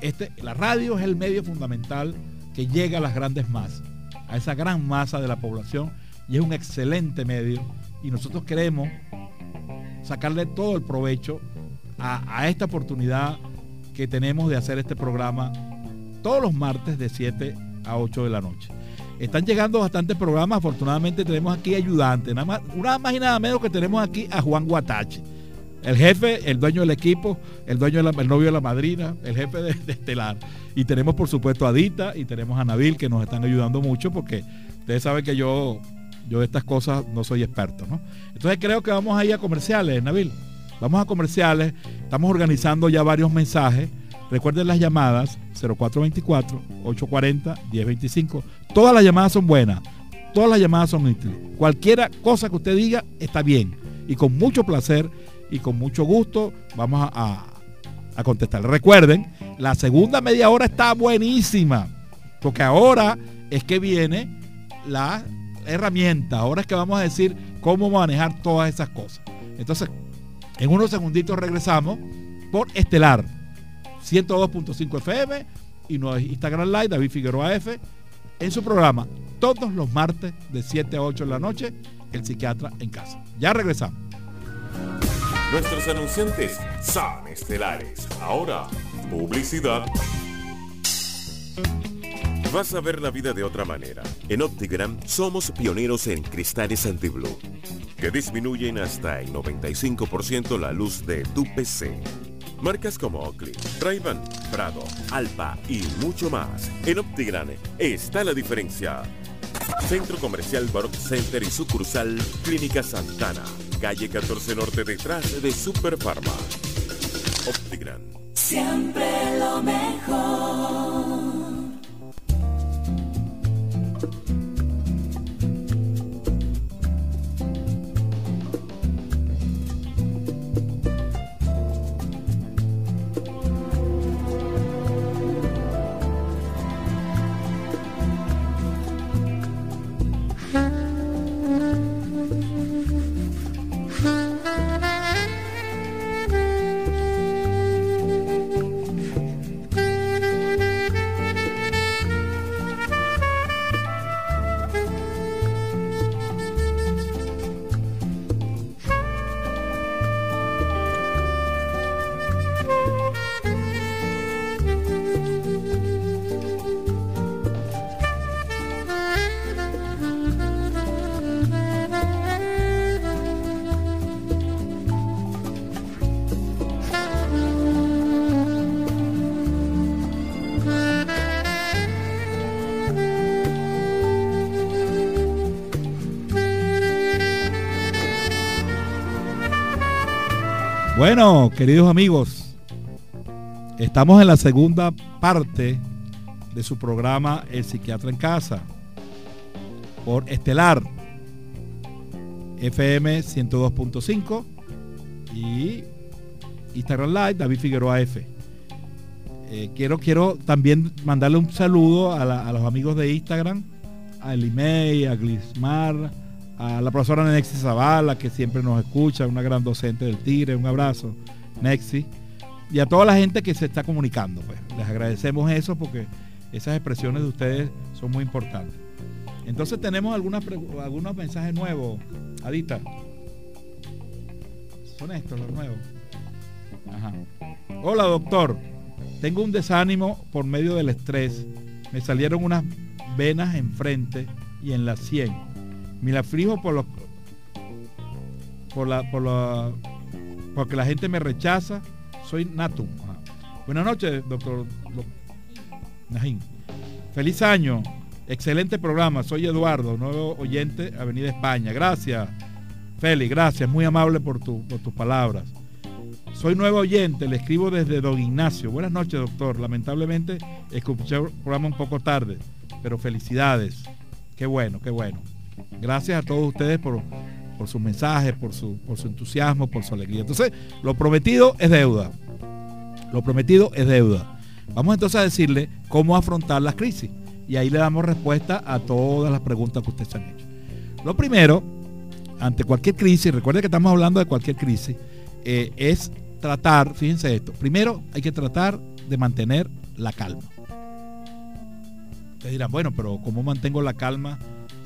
este, la radio es el medio fundamental que llega a las grandes masas, a esa gran masa de la población y es un excelente medio y nosotros queremos sacarle todo el provecho a, esta oportunidad que tenemos de hacer este programa todos los martes de 7 a 8 de la noche. Están llegando bastantes programas, afortunadamente tenemos aquí ayudantes, nada más, una más y nada menos que tenemos aquí a Juan Guatache, el jefe, el dueño del equipo, el dueño el novio de la madrina, el jefe de, Estelar. Y tenemos por supuesto a Dita y tenemos a Nabil que nos están ayudando mucho porque ustedes saben que yo, yo de estas cosas no soy experto, ¿no? Entonces creo que vamos a ir a comerciales, Nabil. Vamos a comerciales, estamos organizando ya varios mensajes. Recuerden las llamadas 0424-840-1025. Todas las llamadas son buenas, todas las llamadas son útiles. Cualquiera cosa que usted diga está bien. Y con mucho placer y con mucho gusto vamos a, a contestar. Recuerden, la segunda media hora está buenísima. Porque ahora es que viene la herramienta. Ahora es que vamos a decir cómo manejar todas esas cosas. Entonces, en unos segunditos regresamos por Estelar 102.5 FM y nuestro Instagram Live, David Figueroa F, en su programa todos los martes de 7 a 8 de la noche, El Psiquiatra en Casa. Ya regresamos. Nuestros anunciantes son estelares. Ahora, publicidad. Vas a ver la vida de otra manera. En Optigram somos pioneros en cristales anti-blue, que disminuyen hasta el 95% la luz de tu PC. Marcas como Oakley, ray Prado, Alpa y mucho más. En Optigram está la diferencia. Centro Comercial Baroque Center y sucursal Clínica Santana, calle 14 Norte detrás de Super Pharma. Optigram. Siempre lo mejor. Bueno, queridos amigos, estamos en la segunda parte de su programa El Psiquiatra en Casa. por Estelar FM 102.5 y Instagram Live David Figueroa F. Eh, quiero, quiero también mandarle un saludo a, los amigos de Instagram, a Elimei, a Glismar, a la profesora Nexi Zavala, que siempre nos escucha, una gran docente del Tigre, un abrazo, Nexi, y a toda la gente que se está comunicando. Pues. Les agradecemos eso porque esas expresiones de ustedes son muy importantes. Entonces tenemos algunas, algunos mensajes nuevos, Adita. Son estos los nuevos. Hola doctor, tengo un desánimo por medio del estrés. Me salieron unas venas enfrente y en la sien. Me la frijo por los por la por la porque la gente me rechaza. Soy Natum. Buenas noches, doctor. Feliz año. Excelente programa. Soy Eduardo, nuevo oyente, Avenida España. Gracias, Félix. Gracias. Muy amable por, por tus palabras. Soy nuevo oyente, le escribo desde Don Ignacio. Buenas noches, doctor. Lamentablemente escuché el programa un poco tarde, pero felicidades. Qué bueno, qué bueno. Gracias a todos ustedes por, por sus mensajes, por su, por su entusiasmo, por su alegría. Entonces, lo prometido es deuda. Lo prometido es deuda. Vamos entonces a decirle cómo afrontar las crisis. Y ahí le damos respuesta a todas las preguntas que ustedes han hecho. Lo primero, ante cualquier crisis, recuerde que estamos hablando de cualquier crisis, eh, es tratar, fíjense esto, primero hay que tratar de mantener la calma. Ustedes dirán, bueno, pero ¿cómo mantengo la calma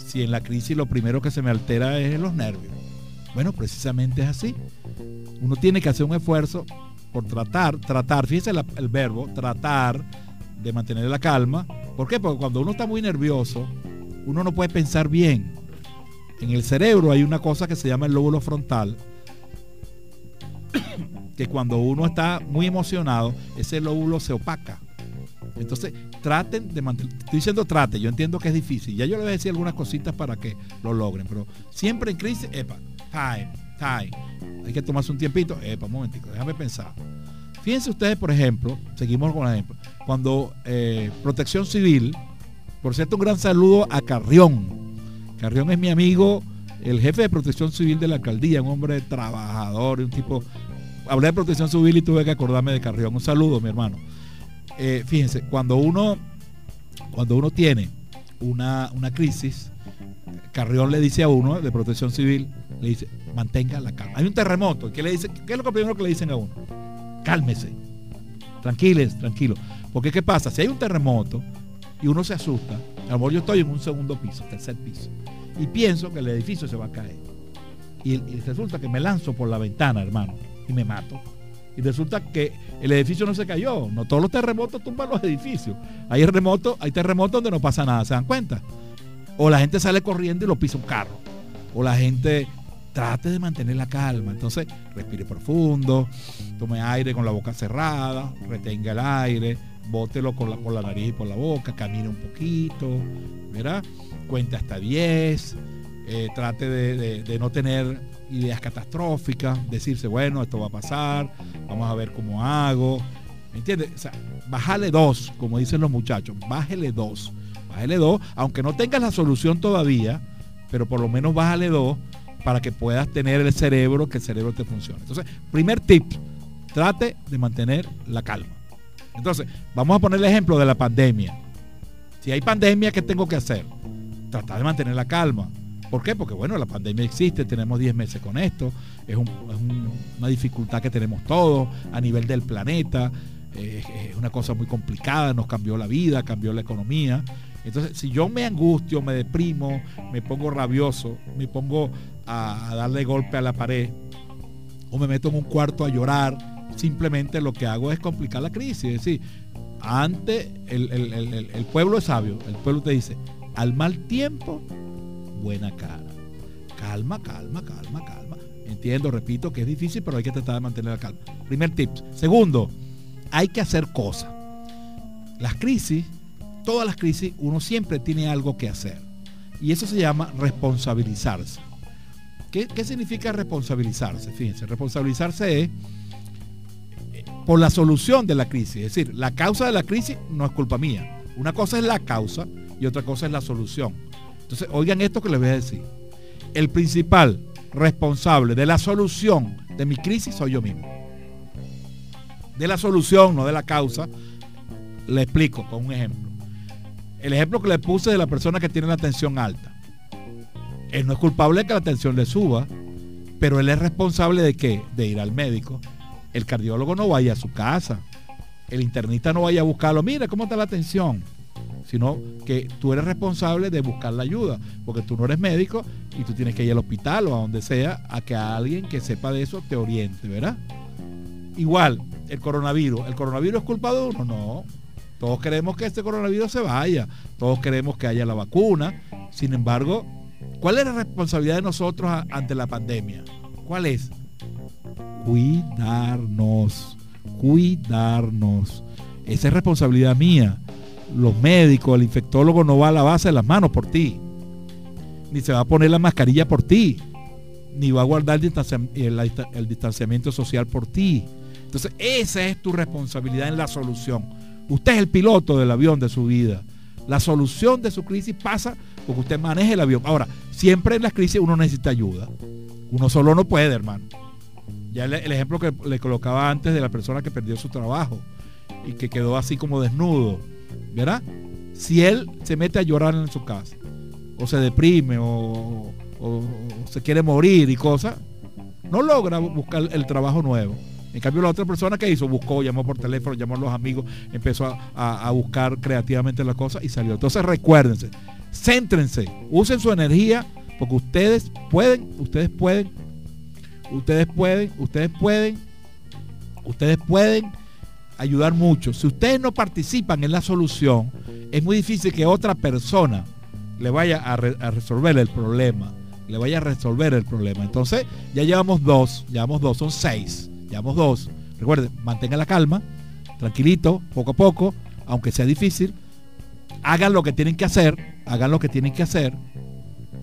si en la crisis lo primero que se me altera es los nervios? Bueno, precisamente es así. Uno tiene que hacer un esfuerzo por tratar, tratar, fíjense el verbo, tratar de mantener la calma. ¿Por qué? Porque cuando uno está muy nervioso, uno no puede pensar bien. En el cerebro hay una cosa que se llama el lóbulo frontal, que cuando uno está muy emocionado, ese lóbulo se opaca. Entonces, traten de mantener, estoy diciendo trate, yo entiendo que es difícil, ya yo les voy a decir algunas cositas para que lo logren, pero siempre en crisis, epa, time, time, hay que tomarse un tiempito, epa, un momentico, déjame pensar. Fíjense ustedes, por ejemplo, seguimos con el ejemplo, cuando eh, Protección Civil, por cierto, un gran saludo a Carrión. Carrión es mi amigo, el jefe de Protección Civil de la alcaldía, un hombre trabajador, un tipo hablé de protección civil y tuve que acordarme de Carrión. Un saludo, mi hermano. Eh, fíjense, cuando uno, cuando uno tiene una, crisis, Carrión le dice a uno de protección civil, le dice, mantenga la calma. Hay un terremoto, ¿qué le dice? ¿Qué es lo primero que le dicen a uno? Cálmese. Tranquiles, tranquilo. Porque ¿qué pasa? Si hay un terremoto y uno se asusta, a lo mejor yo estoy en un segundo piso, tercer piso, y pienso que el edificio se va a caer. y resulta que me lanzo por la ventana, hermano y me mato. Y resulta que el edificio no se cayó. No todos los terremotos tumban los edificios. Hay terremotos, hay terremotos donde no pasa nada, ¿se dan cuenta? O la gente sale corriendo y lo pisa un carro. O la gente trate de mantener la calma. Entonces, respire profundo, tome aire con la boca cerrada, retenga el aire, bótelo con la, por la nariz y por la boca, camine un poquito, ¿verdad? Cuente hasta 10, eh, trate de no tener ideas catastróficas, decirse, bueno, esto va a pasar, vamos a ver cómo hago. ¿Me entiendes? Bájale dos, como dicen los muchachos, bájale dos. Bájale dos, aunque no tengas la solución todavía, pero por lo menos bájale dos para que puedas tener el cerebro, que el cerebro te funcione. Entonces, primer tip, trate de mantener la calma. Entonces, vamos a poner el ejemplo de la pandemia. Si hay pandemia, ¿qué tengo que hacer? Tratar de mantener la calma. ¿Por qué? Porque bueno, la pandemia existe, tenemos 10 meses con esto, es, una dificultad que tenemos todos a nivel del planeta, es una cosa muy complicada, nos cambió la vida, cambió la economía. Entonces, si yo me angustio, me deprimo, me pongo rabioso, me pongo a, darle golpe a la pared o me meto en un cuarto a llorar, simplemente lo que hago es complicar la crisis. Es decir, antes el pueblo es sabio, el pueblo te dice, al mal tiempo buena cara. Calma, calma, calma, calma. Entiendo, repito que es difícil, pero hay que tratar de mantener la calma. Primer tip. Segundo, hay que hacer cosas. Las crisis, todas las crisis, uno siempre tiene algo que hacer. Y eso se llama responsabilizarse. ¿Qué, qué significa responsabilizarse? Fíjense, responsabilizarse es eh, por la solución de la crisis. Es decir, la causa de la crisis no es culpa mía. Una cosa es la causa y otra cosa es la solución. Entonces, oigan esto que les voy a decir. El principal responsable de la solución de mi crisis soy yo mismo. De la solución, no de la causa. Le explico con un ejemplo. El ejemplo que le puse de la persona que tiene la tensión alta. Él no es culpable de que la tensión le suba, pero él es responsable de qué? De ir al médico. El cardiólogo no vaya a su casa. El internista no vaya a buscarlo. Mira cómo está la tensión sino que tú eres responsable de buscar la ayuda, porque tú no eres médico y tú tienes que ir al hospital o a donde sea a que alguien que sepa de eso te oriente, ¿verdad? Igual, el coronavirus, ¿el coronavirus es culpa de uno? No. Todos queremos que este coronavirus se vaya, todos queremos que haya la vacuna, sin embargo, ¿cuál es la responsabilidad de nosotros ante la pandemia? ¿Cuál es? Cuidarnos, cuidarnos. Esa es responsabilidad mía los médicos, el infectólogo no va a lavarse las manos por ti, ni se va a poner la mascarilla por ti, ni va a guardar el, distanciamiento social por ti. Entonces, esa es tu responsabilidad en la solución. Usted es el piloto del avión de su vida. La solución de su crisis pasa porque usted maneje el avión. Ahora, siempre en las crisis uno necesita ayuda. Uno solo no puede, hermano. Ya el ejemplo que le colocaba antes de la persona que perdió su trabajo y que quedó así como desnudo ¿verdad? Si él se mete a llorar en su casa, o se deprime, o, se quiere morir y cosas, no logra buscar el trabajo nuevo. En cambio, la otra persona que hizo, buscó, llamó por teléfono, llamó a los amigos, empezó a, buscar creativamente las cosas y salió. Entonces recuérdense, céntrense, usen su energía, porque ustedes pueden, ustedes pueden, ustedes pueden, ustedes pueden, ustedes pueden ayudar mucho. Si ustedes no participan en la solución, es muy difícil que otra persona le vaya a, resolver el problema. Le vaya a resolver el problema. Entonces, ya llevamos dos, llevamos dos, son seis. Llevamos dos. Recuerden, mantenga la calma, tranquilito, poco a poco, aunque sea difícil. Hagan lo que tienen que hacer, hagan lo que tienen que hacer.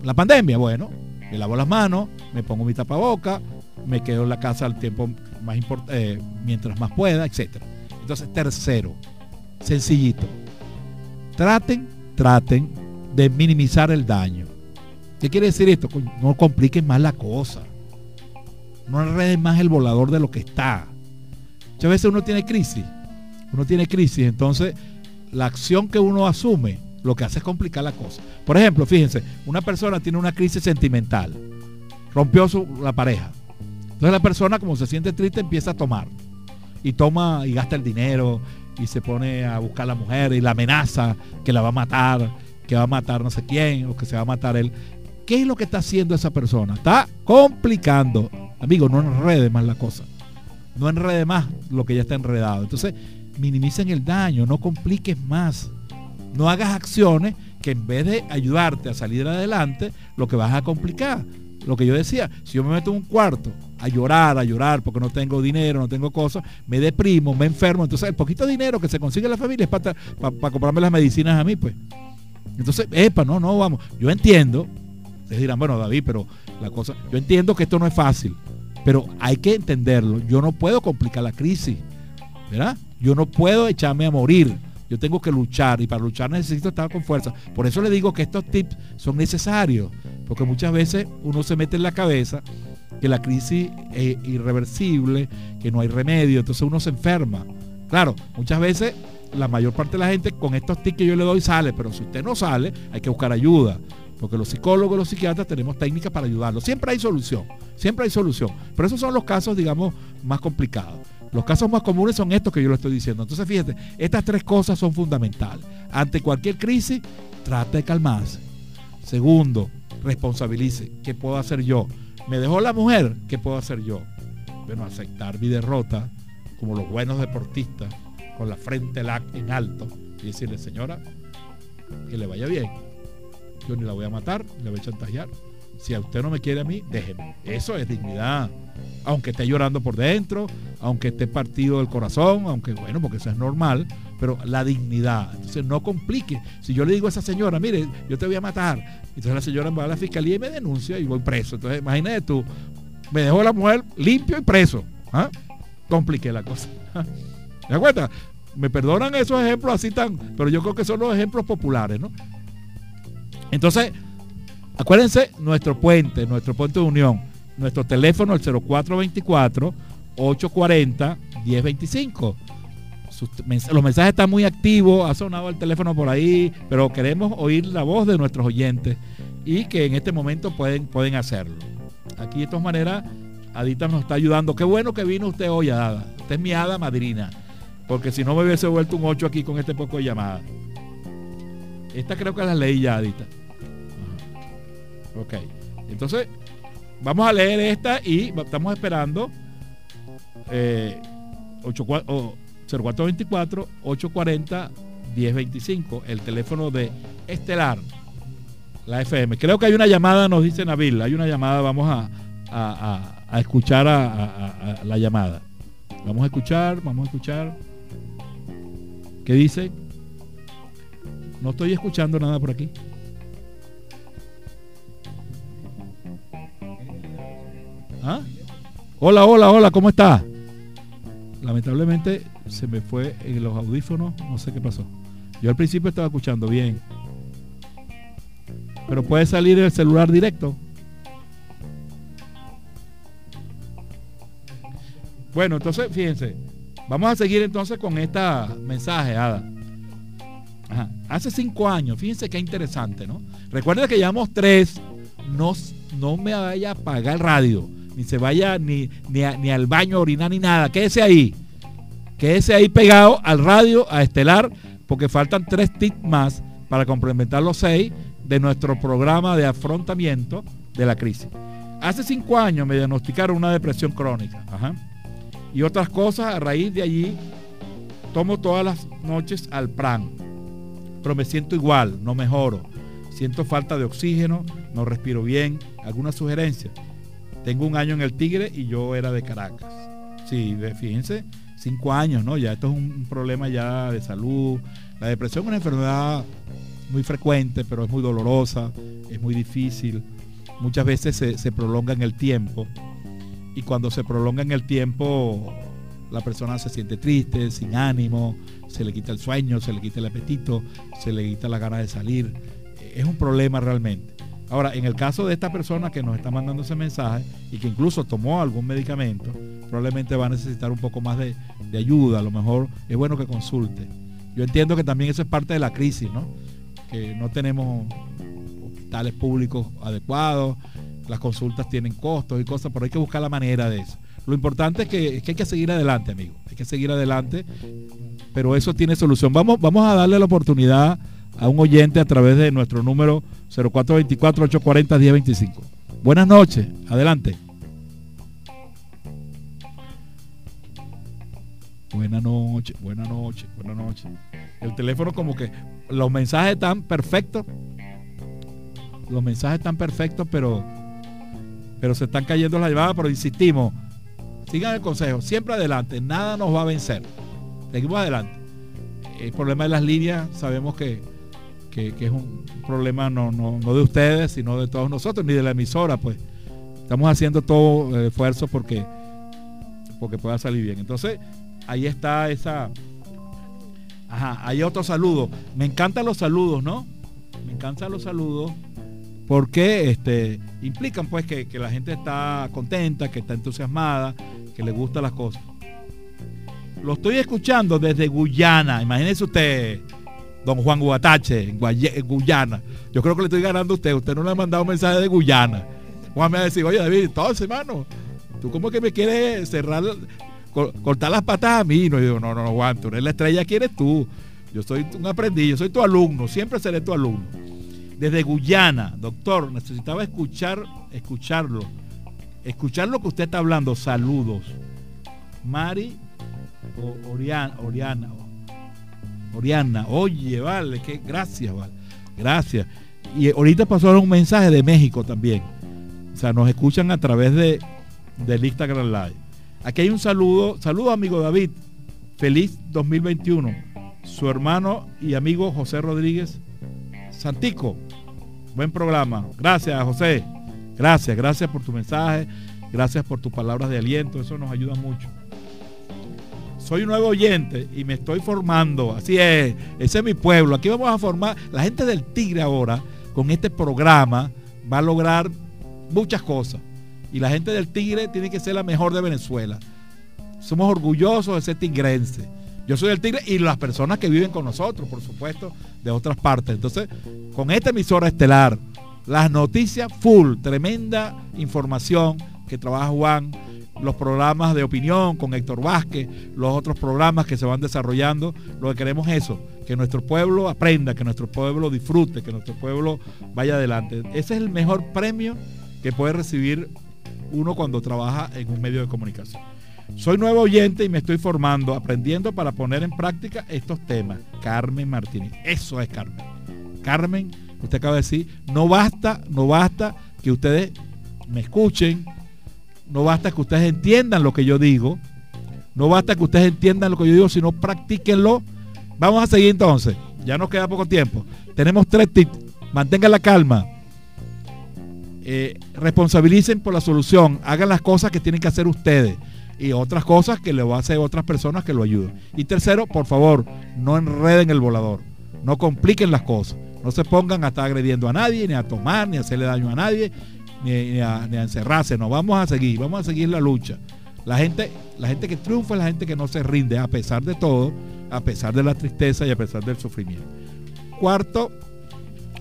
La pandemia, bueno, me lavo las manos, me pongo mi tapaboca, me quedo en la casa al tiempo más eh, mientras más pueda, etcétera. Entonces, tercero, sencillito. Traten, traten de minimizar el daño. ¿Qué quiere decir esto? No compliquen más la cosa. No enreden más el volador de lo que está. Muchas veces uno tiene crisis. Uno tiene crisis. Entonces, la acción que uno asume lo que hace es complicar la cosa. Por ejemplo, fíjense, una persona tiene una crisis sentimental. Rompió su, la pareja. Entonces la persona, como se siente triste, empieza a tomar y toma y gasta el dinero y se pone a buscar a la mujer y la amenaza que la va a matar, que va a matar no sé quién o que se va a matar él. ¿Qué es lo que está haciendo esa persona? Está complicando. Amigo, no enrede más la cosa. No enrede más lo que ya está enredado. Entonces, minimicen el daño, no compliques más. No hagas acciones que en vez de ayudarte a salir adelante, lo que vas a complicar. Lo que yo decía, si yo me meto en un cuarto a llorar, a llorar porque no tengo dinero, no tengo cosas, me deprimo, me enfermo. Entonces el poquito dinero que se consigue en la familia es para, comprarme las medicinas a mí, pues. Entonces, epa, no, no, vamos. Yo entiendo, ustedes dirán, bueno, David, pero la cosa, yo entiendo que esto no es fácil, pero hay que entenderlo. Yo no puedo complicar la crisis, ¿verdad? Yo no puedo echarme a morir. Yo tengo que luchar y para luchar necesito estar con fuerza. Por eso le digo que estos tips son necesarios, porque muchas veces uno se mete en la cabeza que la crisis es irreversible, que no hay remedio, entonces uno se enferma. Claro, muchas veces la mayor parte de la gente con estos tips que yo le doy sale, pero si usted no sale, hay que buscar ayuda. Porque los psicólogos, los psiquiatras tenemos técnicas para ayudarlo. Siempre hay solución, siempre hay solución. Pero esos son los casos, digamos, más complicados. Los casos más comunes son estos que yo le estoy diciendo. Entonces, fíjate, estas tres cosas son fundamentales. Ante cualquier crisis, trate de calmarse. Segundo, responsabilice. ¿Qué puedo hacer yo? Me dejó la mujer, ¿qué puedo hacer yo? Bueno, aceptar mi derrota como los buenos deportistas, con la frente en alto y decirle, señora, que le vaya bien. Yo ni la voy a matar, ni la voy a chantajear. Si a usted no me quiere a mí, déjeme. Eso es dignidad. Aunque esté llorando por dentro, aunque esté partido del corazón, aunque bueno, porque eso es normal, pero la dignidad. Entonces no complique. Si yo le digo a esa señora, mire, yo te voy a matar, entonces la señora va a la fiscalía y me denuncia y voy preso. Entonces imagínate tú, me dejó la mujer limpio y preso. ¿ah? Compliqué la cosa. ¿Me acuerdas? Me perdonan esos ejemplos así tan, pero yo creo que son los ejemplos populares, ¿no? Entonces, Acuérdense, nuestro puente, nuestro puente de unión, nuestro teléfono el 0424-840-1025. Los mensajes están muy activos, ha sonado el teléfono por ahí, pero queremos oír la voz de nuestros oyentes y que en este momento pueden, pueden hacerlo. Aquí de todas maneras, Adita nos está ayudando. Qué bueno que vino usted hoy, Ada. Usted es mi hada madrina. Porque si no me hubiese vuelto un 8 aquí con este poco de llamadas. Esta creo que la leí ya, Adita. Ok. Entonces, vamos a leer esta y estamos esperando eh, 0424-840-1025, el teléfono de Estelar, la FM. Creo que hay una llamada, nos dice Nabil, hay una llamada, vamos a, escuchar a, la llamada. Vamos a escuchar, vamos a escuchar. ¿Qué dice? No estoy escuchando nada por aquí. ¿Ah? Hola, hola, hola, ¿cómo está? Lamentablemente se me fue en los audífonos, no sé qué pasó. Yo al principio estaba escuchando bien. Pero puede salir el celular directo. Bueno, entonces, fíjense. Vamos a seguir entonces con esta mensaje, Ada. Hace cinco años, fíjense qué interesante, ¿no? Recuerden que llevamos tres. No, no me vaya a apagar el radio ni se vaya ni, ni, al baño a orinar ni nada. Quédese ahí. Quédese ahí pegado al radio, a Estelar, porque faltan tres tips más para complementar los seis de nuestro programa de afrontamiento de la crisis. Hace cinco años me diagnosticaron una depresión crónica. Y otras cosas, a raíz de allí, tomo todas las noches al PRAN. Pero me siento igual, no mejoro. Siento falta de oxígeno, no respiro bien. ¿Alguna sugerencia? Tengo un año en el Tigre y yo era de Caracas. Sí, fíjense, cinco años, ¿no? Ya esto es un, problema ya de salud. La depresión es una enfermedad muy frecuente, pero es muy dolorosa, es muy difícil. Muchas veces se, se prolonga en el tiempo. Y cuando se prolonga en el tiempo, la persona se siente triste, sin ánimo, se le quita el sueño, se le quita el apetito, se le quita la gana de salir. Es un problema realmente. Ahora, en el caso de esta persona que nos está mandando ese mensaje y que incluso tomó algún medicamento, probablemente va a necesitar un poco más de, ayuda. A lo mejor es bueno que consulte. Yo entiendo que también eso es parte de la crisis, ¿no? Que no tenemos hospitales públicos adecuados, las consultas tienen costos y cosas, pero hay que buscar la manera de eso. Lo importante es que, es que hay que seguir adelante, amigo. Hay que seguir adelante, pero eso tiene solución. Vamos, vamos a darle la oportunidad a un oyente a través de nuestro número 0424-840-1025. Buenas noches, adelante. Buenas noches, buenas noches, buenas noches. El teléfono como que los mensajes están perfectos. Los mensajes están perfectos, pero pero se están cayendo las llamadas, pero insistimos, sigan el consejo, siempre adelante, nada nos va a vencer. Seguimos adelante. El problema de las líneas, sabemos que que, es un problema no, no, no, de ustedes, sino de todos nosotros, ni de la emisora, pues. Estamos haciendo todo el esfuerzo porque, porque pueda salir bien. Entonces, ahí está esa. Ajá, hay otro saludo. Me encantan los saludos, ¿no? Me encantan los saludos porque este, implican pues que, que la gente está contenta, que está entusiasmada, que le gustan las cosas. Lo estoy escuchando desde Guyana, imagínense usted, don Juan Guatache, en, Guyana. Yo creo que le estoy ganando a usted. Usted no le ha mandado mensaje de Guyana. Juan me va a decir, oye David, todo hermano, tú como que me quieres cerrar, cortar las patas a mí. No, yo digo, no, no, no, Juan, tú eres la estrella, ¿quién eres tú? Yo soy un aprendiz, yo soy tu alumno, siempre seré tu alumno. Desde Guyana, doctor, necesitaba escuchar, escucharlo, escuchar lo que usted está hablando. Saludos. Mari Oriana, Oriana, Oriana, oye, vale, que gracias, vale. Gracias. Y ahorita pasó un mensaje de México también. O sea, nos escuchan a través de del Instagram Live. Aquí hay un saludo, saludo amigo David. Feliz 2021. Su hermano y amigo José Rodríguez Santico. Buen programa. Gracias, José. Gracias, gracias por tu mensaje. Gracias por tus palabras de aliento. Eso nos ayuda mucho soy un nuevo oyente y me estoy formando. Así es, ese es mi pueblo. Aquí vamos a formar la gente del Tigre ahora con este programa. va a lograr muchas cosas. Y la gente del Tigre tiene que ser la mejor de Venezuela. Somos orgullosos de ser tigrense. Yo soy del Tigre y las personas que viven con nosotros, por supuesto, de otras partes. Entonces, con esta emisora estelar, las noticias full, tremenda información que trabaja Juan, los programas de opinión con Héctor Vázquez, los otros programas que se van desarrollando. Lo que queremos es eso, que nuestro pueblo aprenda, que nuestro pueblo disfrute, que nuestro pueblo vaya adelante. Ese es el mejor premio que puede recibir uno cuando trabaja en un medio de comunicación. Soy nuevo oyente y me estoy formando, aprendiendo para poner en práctica estos temas. Carmen Martínez. Eso es Carmen. Carmen, usted acaba de decir, no basta, no basta que ustedes me escuchen, no basta que ustedes entiendan lo que yo digo, no basta que ustedes entiendan lo que yo digo, sino practíquenlo. Vamos a seguir entonces. Ya nos queda poco tiempo. Tenemos tres tips. Mantengan la calma. Eh, responsabilicen por la solución. Hagan las cosas que tienen que hacer ustedes y otras cosas que le va a hacer otras personas que lo ayuden. Y tercero, por favor, no enreden el volador, no compliquen las cosas, no se pongan a estar agrediendo a nadie, ni a tomar, ni a hacerle daño a nadie, ni, a, encerrarse, no, vamos a seguir, vamos a seguir la lucha. La gente, la gente que triunfa es la gente que no se rinde a pesar de todo, a pesar de la tristeza y a pesar del sufrimiento. Cuarto,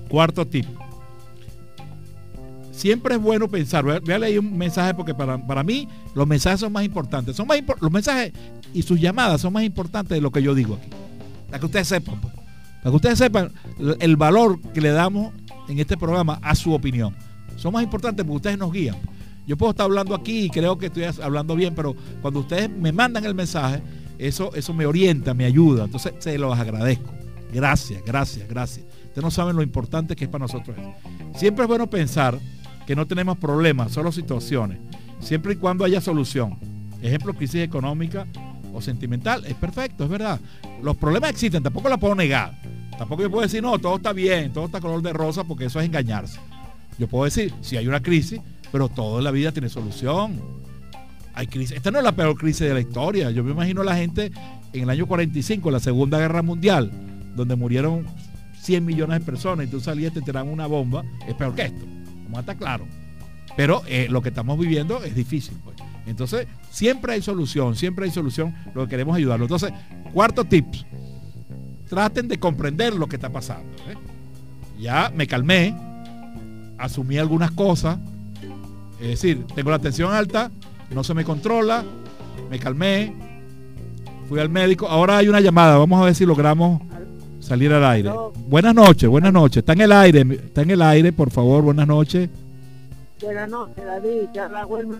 cuarto tip siempre es bueno pensar. Voy a, leer un mensaje porque para, mí los mensajes son más importantes. Son más los mensajes y sus llamadas son más importantes de lo que yo digo aquí. Para que ustedes sepan. Pues. Para que ustedes sepan el valor que le damos en este programa a su opinión. Son más importantes porque ustedes nos guían. Yo puedo estar hablando aquí y creo que estoy hablando bien, pero cuando ustedes me mandan el mensaje, eso, eso me orienta, me ayuda. Entonces se los agradezco. Gracias, gracias, gracias. Ustedes no saben lo importante que es para nosotros. Siempre es bueno pensar que no tenemos problemas, solo situaciones, siempre y cuando haya solución. Ejemplo, crisis económica o sentimental, es perfecto, es verdad. Los problemas existen, tampoco la puedo negar. Tampoco yo puedo decir, no, todo está bien, todo está color de rosa, porque eso es engañarse. Yo puedo decir, si hay una crisis, pero todo en la vida tiene solución. Hay crisis. Esta no es la peor crisis de la historia. Yo me imagino a la gente en el año 45, la Segunda Guerra Mundial, donde murieron 100 millones de personas y tú salías y te tiran una bomba, es peor que esto está claro. Pero eh, lo que estamos viviendo es difícil. Pues. Entonces, siempre hay solución, siempre hay solución, lo que queremos ayudarlo. Entonces, cuarto tips, traten de comprender lo que está pasando. ¿eh? Ya me calmé, asumí algunas cosas, es decir, tengo la tensión alta, no se me controla, me calmé, fui al médico, ahora hay una llamada, vamos a ver si logramos salir al aire. Buenas noches, buenas noches. Está en el aire, está en el aire, por favor, buenas noches. Buenas noches, David, Wilmer.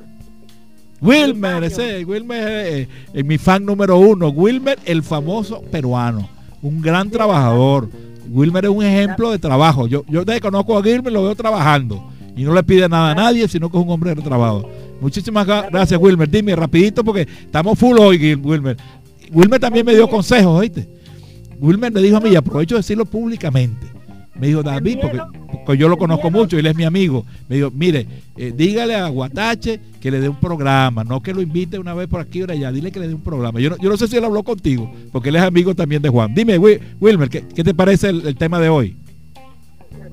Wilmer, ese, Wilmer eh, es mi fan número uno. Wilmer, el famoso peruano, un gran trabajador. Wilmer es un ejemplo de trabajo. Yo, yo conozco a Wilmer, lo veo trabajando. Y no le pide nada a nadie, sino que es un hombre de trabajo. Muchísimas gracias, Wilmer. Dime rapidito porque estamos full hoy, Wilmer. Wilmer también me dio consejos, ¿oíste? Wilmer me dijo a mí, y aprovecho de decirlo públicamente, me dijo David, porque, yo lo conozco mucho, él es mi amigo, me dijo, mire, eh, dígale a Guatache que le dé un programa, no que lo invite una vez por aquí o allá, dile que le dé un programa. Yo no, sé si él habló contigo, porque él es amigo también de Juan. Dime, Wilmer, ¿qué, te parece el, tema de hoy?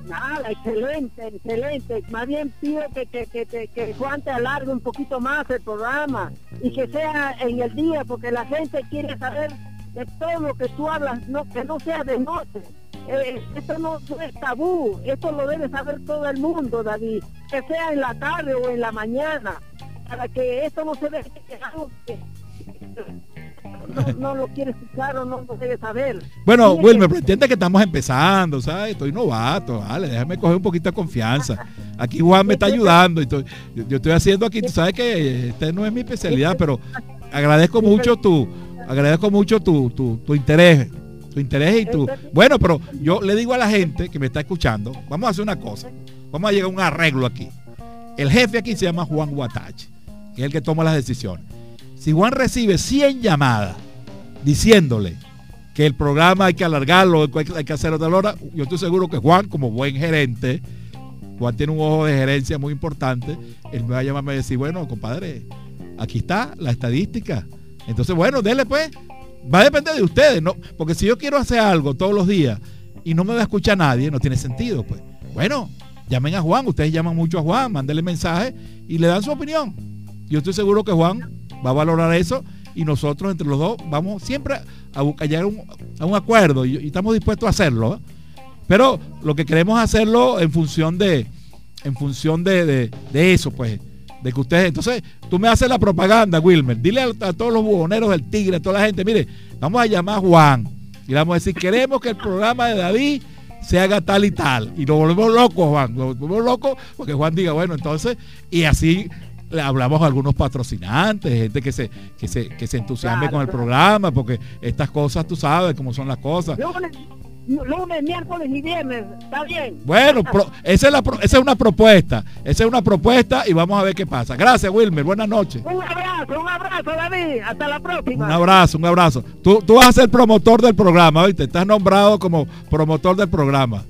Nada, excelente, excelente. Más bien pido que, que, Juan te alargue un poquito más el programa y que sea en el día, porque la gente quiere saber de todo lo que tú hablas, no, que no sea de noche. Eh, esto no, es tabú, esto lo debe saber todo el mundo, David, que sea en la tarde o en la mañana, para que esto no se deje algo que no, lo quiere escuchar o no lo debe saber. Bueno, Wilmer, pero entiende que estamos empezando, ¿sabes? Estoy novato, vale, déjame coger un poquito de confianza. Aquí Juan me está ayudando, y yo estoy haciendo aquí, tú sabes que este no es mi especialidad, pero agradezco mucho tu agradezco mucho tu, tu, interés, tu interés y tu... Bueno, pero yo le digo a la gente que me está escuchando, vamos a hacer una cosa, vamos a llegar a un arreglo aquí. El jefe aquí se llama Juan Guatache, que es el que toma las decisiones. Si Juan recibe 100 llamadas diciéndole que el programa hay que alargarlo, hay que hacer otra hora, yo estoy seguro que Juan, como buen gerente, Juan tiene un ojo de gerencia muy importante, él me va a llamarme y decir, bueno, compadre, aquí está la estadística. Entonces, bueno, dele pues. Va a depender de ustedes, ¿no? Porque si yo quiero hacer algo todos los días y no me va a escuchar nadie, no tiene sentido, pues. Bueno, llamen a Juan, ustedes llaman mucho a Juan, mándenle mensaje y le dan su opinión. Yo estoy seguro que Juan va a valorar eso y nosotros entre los dos vamos siempre a, buscar llegar a un acuerdo y, estamos dispuestos a hacerlo. ¿eh? Pero lo que queremos hacerlo en función de, en función de, eso, pues, de que ustedes, entonces, tú me haces la propaganda, Wilmer, dile a, todos los buhoneros del Tigre, a toda la gente, mire, vamos a llamar a Juan y le vamos a decir, queremos que el programa de David se haga tal y tal. Y nos volvemos locos, Juan, nos volvemos locos porque Juan diga, bueno, entonces, y así le hablamos a algunos patrocinantes, gente que se, que se, que se entusiasme con el programa, porque estas cosas, tú sabes cómo son las cosas. Lunes, miércoles y viernes, está bien. Bueno, esa, es la, esa es una propuesta, esa es una propuesta y vamos a ver qué pasa. Gracias, Wilmer, buenas noches. Un abrazo, un abrazo, David, hasta la próxima. Un abrazo, un abrazo. Tú, tú vas a ser promotor del programa, ¿oíste? Estás nombrado como promotor del programa.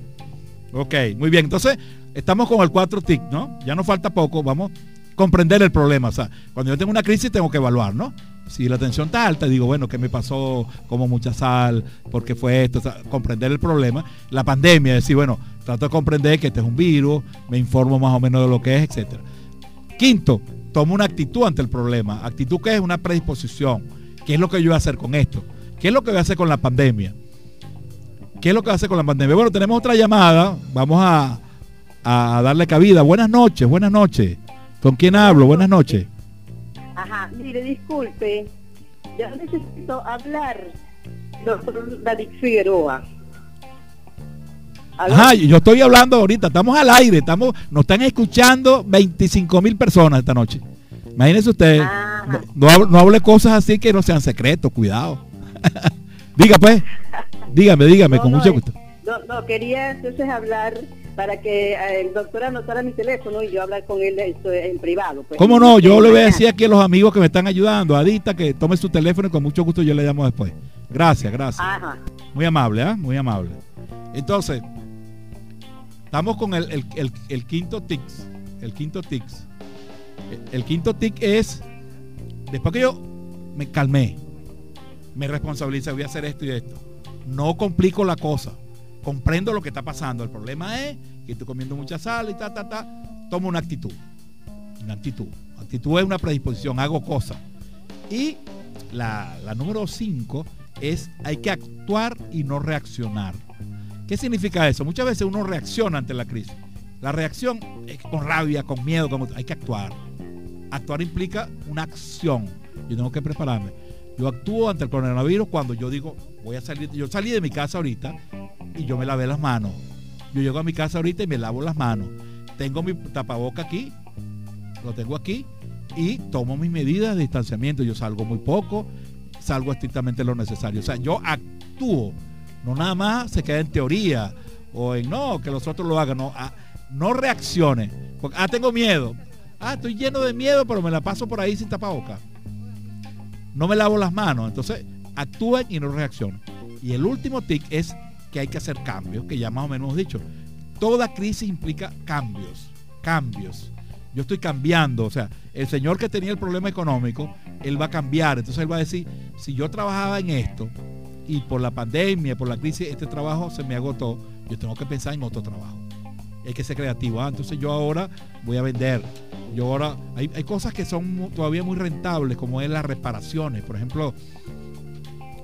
Ok, muy bien, entonces estamos con el 4 TIC, ¿no? Ya nos falta poco, vamos a comprender el problema. O sea, cuando yo tengo una crisis tengo que evaluar, ¿no? Si la tensión está alta, digo, bueno, ¿qué me pasó? Como mucha sal, ¿por qué fue esto? comprender el problema. La pandemia, decir, bueno, trato de comprender que este es un virus, me informo más o menos de lo que es, etc. Quinto, tomo una actitud ante el problema. Actitud que es una predisposición. ¿Qué es lo que yo voy a hacer con esto? ¿Qué es lo que voy a hacer con la pandemia? ¿Qué es lo que voy a hacer con la pandemia? Bueno, tenemos otra llamada. Vamos a, a darle cabida. Buenas noches, buenas noches. ¿Con quién hablo? Buenas noches. Ajá, mire, disculpe, yo necesito hablar, doctor David Figueroa. Ajá, yo estoy hablando ahorita, estamos al aire, estamos, nos están escuchando 25 mil personas esta noche. Imagínense ustedes, no, no, hable cosas así que no sean secretos, cuidado. Diga pues, dígame, dígame, con mucho gusto. No, no, quería entonces hablar para que eh, el doctor anotara mi teléfono y yo hablar con él en privado. Pues. ¿Cómo no? Yo le voy a decir aquí a los amigos que me están ayudando, Adita, que tome su teléfono y con mucho gusto yo le llamo después. Gracias, gracias. Muy amable, ¿ah? Muy amable. Entonces, estamos con el, quinto tics. El quinto tics. El, quinto tic es, después que yo me calmé, me responsabilizo, voy a hacer esto y esto. No complico la cosa comprendo lo que está pasando. El problema es que estoy comiendo mucha sal y ta, ta, ta. Tomo una actitud. Una actitud. Actitud es una predisposición, hago cosas. Y la, número 5 es hay que actuar y no reaccionar. ¿Qué significa eso? Muchas veces uno reacciona ante la crisis. La reacción es con rabia, con miedo, como, hay que actuar. Actuar implica una acción. Yo tengo que prepararme. Yo actúo ante el coronavirus cuando yo digo, voy a salir. Yo salí de mi casa ahorita y yo me lavé las manos. Yo llego a mi casa ahorita y me lavo las manos. Tengo mi tapaboca aquí, lo tengo aquí y tomo mis medidas de distanciamiento. Yo salgo muy poco, salgo estrictamente lo necesario. O sea, yo actúo, no nada más se queda en teoría o en no, que los otros lo hagan, no, ah, no reaccione. Porque, ah, tengo miedo. Ah, estoy lleno de miedo, pero me la paso por ahí sin tapaboca. No me lavo las manos. Entonces, actúen y no reaccionen. Y el último tic es que hay que hacer cambios, que ya más o menos hemos dicho. Toda crisis implica cambios, cambios. Yo estoy cambiando, o sea, el señor que tenía el problema económico, él va a cambiar. Entonces él va a decir, si yo trabajaba en esto y por la pandemia, por la crisis, este trabajo se me agotó, yo tengo que pensar en otro trabajo. Hay que ser creativo. Ah, entonces yo ahora voy a vender. Yo ahora, hay, hay cosas que son todavía muy rentables, como es las reparaciones. Por ejemplo,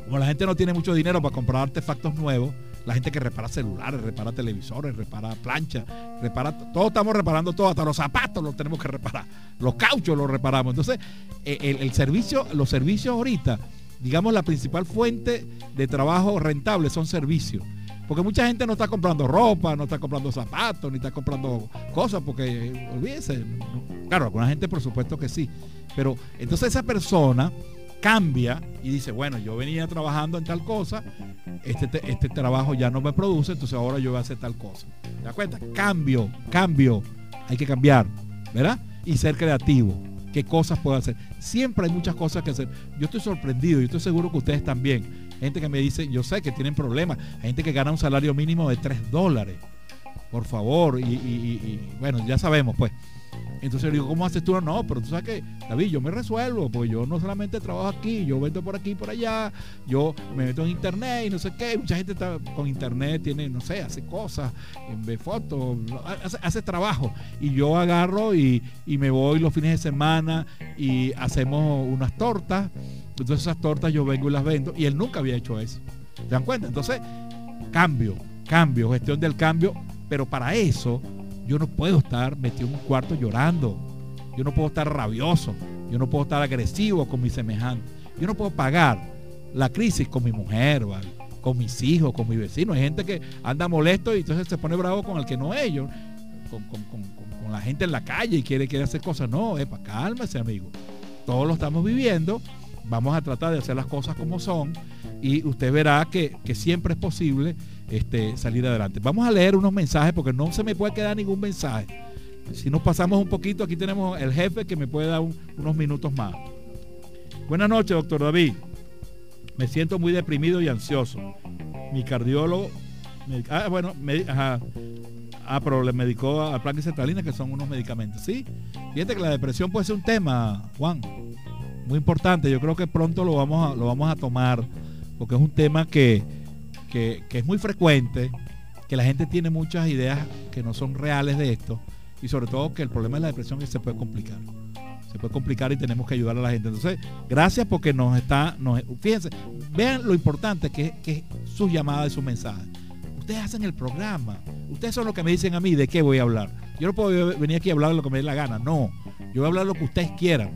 como la gente no tiene mucho dinero para comprar artefactos nuevos, la gente que repara celulares, repara televisores, repara planchas, repara, todos estamos reparando todo, hasta los zapatos los tenemos que reparar, los cauchos los reparamos. Entonces, eh, el, servicio, los servicios ahorita, digamos, la principal fuente de trabajo rentable son servicios. Porque mucha gente no está comprando ropa, no está comprando zapatos, ni está comprando cosas, porque olvídense. Claro, alguna gente por supuesto que sí. Pero entonces esa persona cambia y dice, bueno, yo venía trabajando en tal cosa, este, este trabajo ya no me produce, entonces ahora yo voy a hacer tal cosa. ¿Te das cuenta? Cambio, cambio. Hay que cambiar, ¿verdad? Y ser creativo. ¿Qué cosas puedo hacer? Siempre hay muchas cosas que hacer. Yo estoy sorprendido, y estoy seguro que ustedes también. Gente que me dice, yo sé que tienen problemas. Gente que gana un salario mínimo de 3 dólares. Por favor. Y bueno, ya sabemos, pues. Entonces le digo, ¿cómo haces tú? No, pero tú sabes que, David, yo me resuelvo, porque yo no solamente trabajo aquí, yo vendo por aquí y por allá, yo me meto en internet y no sé qué, mucha gente está con internet, tiene, no sé, hace cosas, ve fotos, hace, hace trabajo. Y yo agarro y, y me voy los fines de semana y hacemos unas tortas. Entonces esas tortas yo vengo y las vendo. Y él nunca había hecho eso. ¿Se dan cuenta? Entonces, cambio, cambio, gestión del cambio. Pero para eso yo no puedo estar metido en un cuarto llorando. Yo no puedo estar rabioso. Yo no puedo estar agresivo con mi semejante. Yo no puedo pagar la crisis con mi mujer, con mis hijos, con mi vecino. Hay gente que anda molesto y entonces se pone bravo con el que no es. Yo, con, la gente en la calle y quiere, quiere hacer cosas. No, epa, cálmese, amigo. Todos lo estamos viviendo. Vamos a tratar de hacer las cosas como son. Y usted verá que siempre es posible este, salir adelante. Vamos a leer unos mensajes porque no se me puede quedar ningún mensaje. Si nos pasamos un poquito, aquí tenemos el jefe que me puede dar un, unos minutos más. Buenas noches, doctor David. Me siento muy deprimido y ansioso. Mi cardiólogo, ah, bueno, ajá, ah, pero le medicó a plan cetralina, que son unos medicamentos. Sí, fíjate que la depresión puede ser un tema, Juan, muy importante. Yo creo que pronto lo vamos a, lo vamos a tomar, porque es un tema que, que, es muy frecuente, que la gente tiene muchas ideas que no son reales de esto, y sobre todo que el problema de la depresión es que se puede complicar se puede complicar y tenemos que ayudar a la gente. Entonces, gracias porque nos está, fíjense, vean lo importante que, es su llamada y su mensaje. Ustedes hacen el programa, ustedes son los que me dicen a mí de qué voy a hablar. Yo no puedo venir aquí a hablar de lo que me dé la gana, no. Yo voy a hablar lo que ustedes quieran.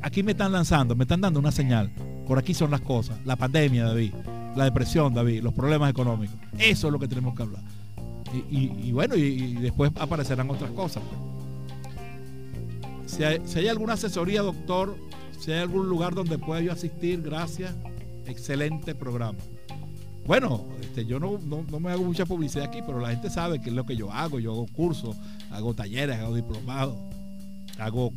Aquí me están lanzando, me están dando una señal. Por aquí son las cosas. La pandemia, David. La depresión, David. Los problemas económicos. Eso es lo que tenemos que hablar. Y, bueno, y, después aparecerán otras cosas. Si hay, si hay, alguna asesoría, doctor, si hay algún lugar donde pueda yo asistir, gracias. Excelente programa. Bueno, este, yo no, no, no, me hago mucha publicidad aquí, pero la gente sabe que es lo que yo hago. Yo hago cursos, hago talleres, hago diplomados, hago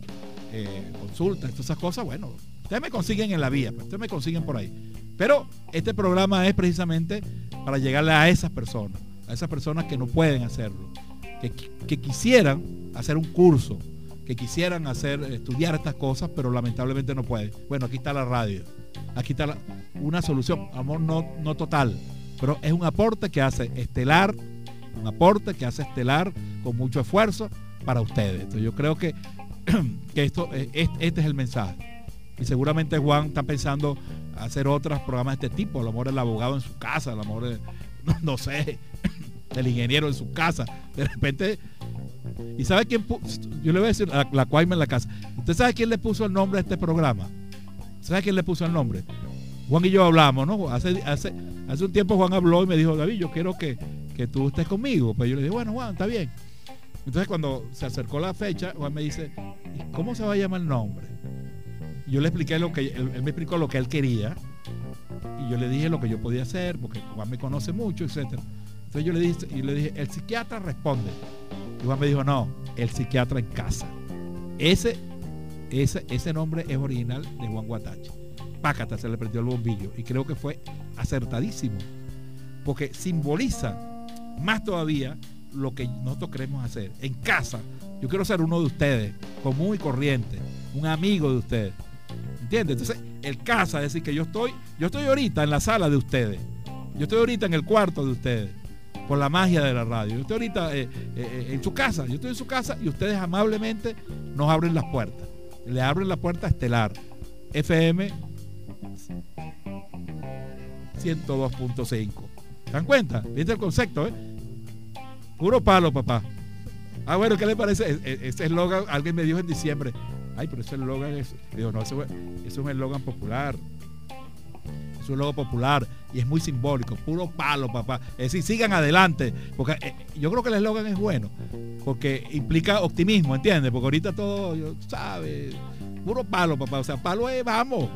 eh, consultas, todas esas cosas. Bueno, ustedes me consiguen en la vía, pues, ustedes me consiguen por ahí. Pero este programa es precisamente para llegarle a esas personas, a esas personas que no pueden hacerlo, que, que quisieran hacer un curso, que quisieran hacer, estudiar estas cosas, pero lamentablemente no pueden. Bueno, aquí está la radio. Aquí está una solución, amor no, no total, pero es un aporte que hace estelar, un aporte que hace estelar con mucho esfuerzo para ustedes. Entonces yo creo que, que esto, este, este es el mensaje. Y seguramente Juan está pensando hacer otros programas de este tipo, a lo mejor el abogado en su casa, a lo mejor, el, no, no sé, el ingeniero en su casa. De repente ¿Y sabe quién? Yo le voy a decir la, la Cuaima en la casa. ¿Usted sabe quién le puso el nombre a este programa? ¿Sabe quién le puso el nombre? Juan y yo hablamos, ¿no? Hace, hace, hace un tiempo Juan habló y me dijo, David, yo quiero que, que tú estés conmigo. Pues yo le dije, bueno, Juan, está bien. Entonces cuando se acercó la fecha, Juan me dice, ¿y cómo se va a llamar el nombre? Yo le expliqué lo que, él, me explicó lo que él quería. Y yo le dije lo que yo podía hacer, porque Juan me conoce mucho, etcétera. Entonces yo le dije, y le dije, el psiquiatra responde. Y Juan me dijo, no, el psiquiatra en casa. Ese, ese, ese nombre es original de Juan Guatache. Pácata se le prendió el bombillo. Y creo que fue acertadísimo. Porque simboliza más todavía lo que nosotros queremos hacer. En casa, yo quiero ser uno de ustedes, común y corriente, un amigo de ustedes. ¿Entiendes? Entonces, el casa, es decir, que yo estoy, yo estoy ahorita en la sala de ustedes. Yo estoy ahorita en el cuarto de ustedes por la magia de la radio. Yo estoy ahorita eh, eh, en su casa, yo estoy en su casa y ustedes amablemente nos abren las puertas. Le abren la puerta Estelar, FM 102.5. ¿Se dan cuenta? ¿Viste el concepto? Eh? Puro palo, papá. Ah, bueno, ¿qué le parece? Ese eslogan, alguien me dijo en diciembre, ay, pero ese eslogan es, digo, no, ese es un eslogan popular es un logo popular y es muy simbólico, puro palo, papá. Es decir, sigan adelante, porque eh, yo creo que el eslogan es bueno, porque implica optimismo, ¿entiendes? Porque ahorita todo, ¿sabes? Puro palo, papá. O sea, palo es, vamos.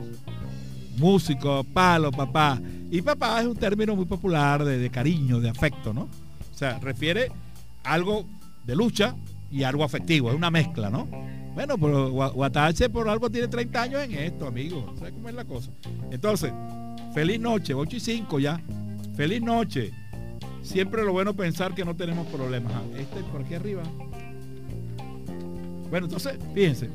Músico, palo, papá. Y papá es un término muy popular de, de cariño, de afecto, ¿no? O sea, refiere algo de lucha y algo afectivo, es una mezcla, ¿no? Bueno, pero Guatache por algo tiene 30 años en esto, amigo. ¿Sabes cómo es la cosa? Entonces, Feliz noche, 8 y 5 ya. Feliz noche. Siempre lo bueno pensar que no tenemos problemas. Este por aquí arriba. Bueno, entonces, fíjense.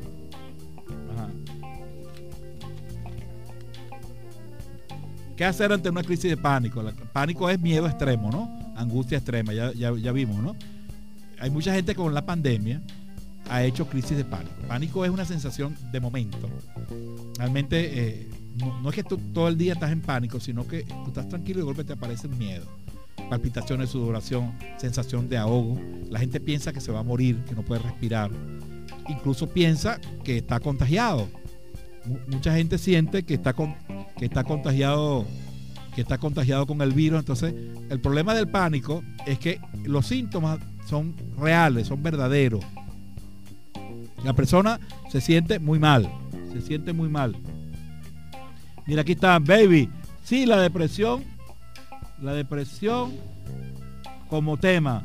¿Qué hacer ante una crisis de pánico? Pánico es miedo extremo, ¿no? Angustia extrema, ya, ya, ya vimos, ¿no? Hay mucha gente con la pandemia ha hecho crisis de pánico. Pánico es una sensación de momento. Realmente eh, no, es que tú todo el día estás en pánico, sino que tú estás tranquilo y de golpe te aparece un miedo. Palpitaciones, sudoración, sensación de ahogo. La gente piensa que se va a morir, que no puede respirar. Incluso piensa que está contagiado. mucha gente siente que está, que está contagiado que está contagiado con el virus. Entonces, el problema del pánico es que los síntomas son reales, son verdaderos. La persona se siente muy mal, se siente muy mal. Mira, aquí está, baby. Sí, la depresión, la depresión como tema.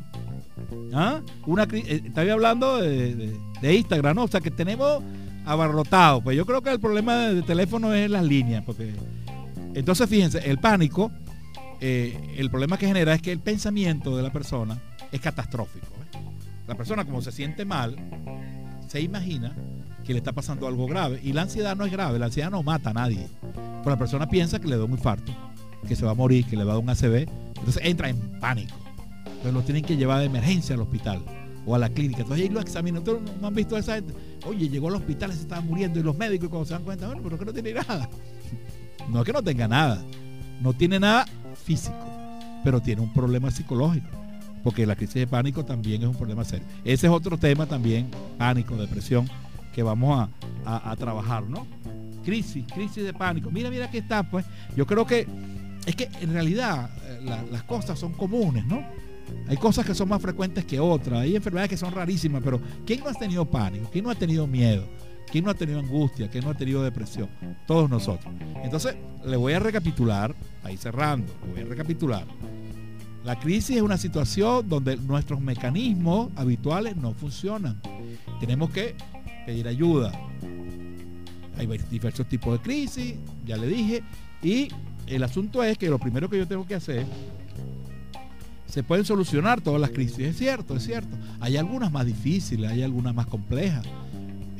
¿Ah? Una, eh, estaba hablando de, Instagram, ¿no? O sea, que tenemos abarrotado. Pues yo creo que el problema de teléfono es las líneas, porque entonces fíjense, el pánico, eh, el problema que genera es que el pensamiento de la persona es catastrófico. ¿eh? La persona como se siente mal, se imagina que le está pasando algo grave. Y la ansiedad no es grave, la ansiedad no mata a nadie. Pero la persona piensa que le da un infarto, que se va a morir, que le va a dar un ACV. Entonces entra en pánico. Entonces lo tienen que llevar de emergencia al hospital o a la clínica. Entonces ahí lo examinan. ¿Ustedes no han visto a esa gente? Oye, llegó al hospital, se estaba muriendo y los médicos cuando se dan cuenta, bueno, pero que no tiene nada. No es que no tenga nada. No tiene nada físico, pero tiene un problema psicológico. Porque la crisis de pánico también es un problema serio. Ese es otro tema también, pánico, depresión, que vamos a, a, trabajar, ¿no? Crisis, crisis de pánico. Mira, mira que está, pues. Yo creo que es que en realidad la, las cosas son comunes, ¿no? Hay cosas que son más frecuentes que otras. Hay enfermedades que son rarísimas, pero ¿quién no ha tenido pánico? ¿Quién no ha tenido miedo? ¿Quién no ha tenido angustia? ¿Quién no ha tenido depresión? Todos nosotros. Entonces, le voy a recapitular, ahí cerrando, le voy a recapitular. La crisis es una situación donde nuestros mecanismos habituales no funcionan. Tenemos que pedir ayuda. Hay diversos tipos de crisis, ya le dije. Y el asunto es que lo primero que yo tengo que hacer, se pueden solucionar todas las crisis, es cierto, es cierto. Hay algunas más difíciles, hay algunas más complejas.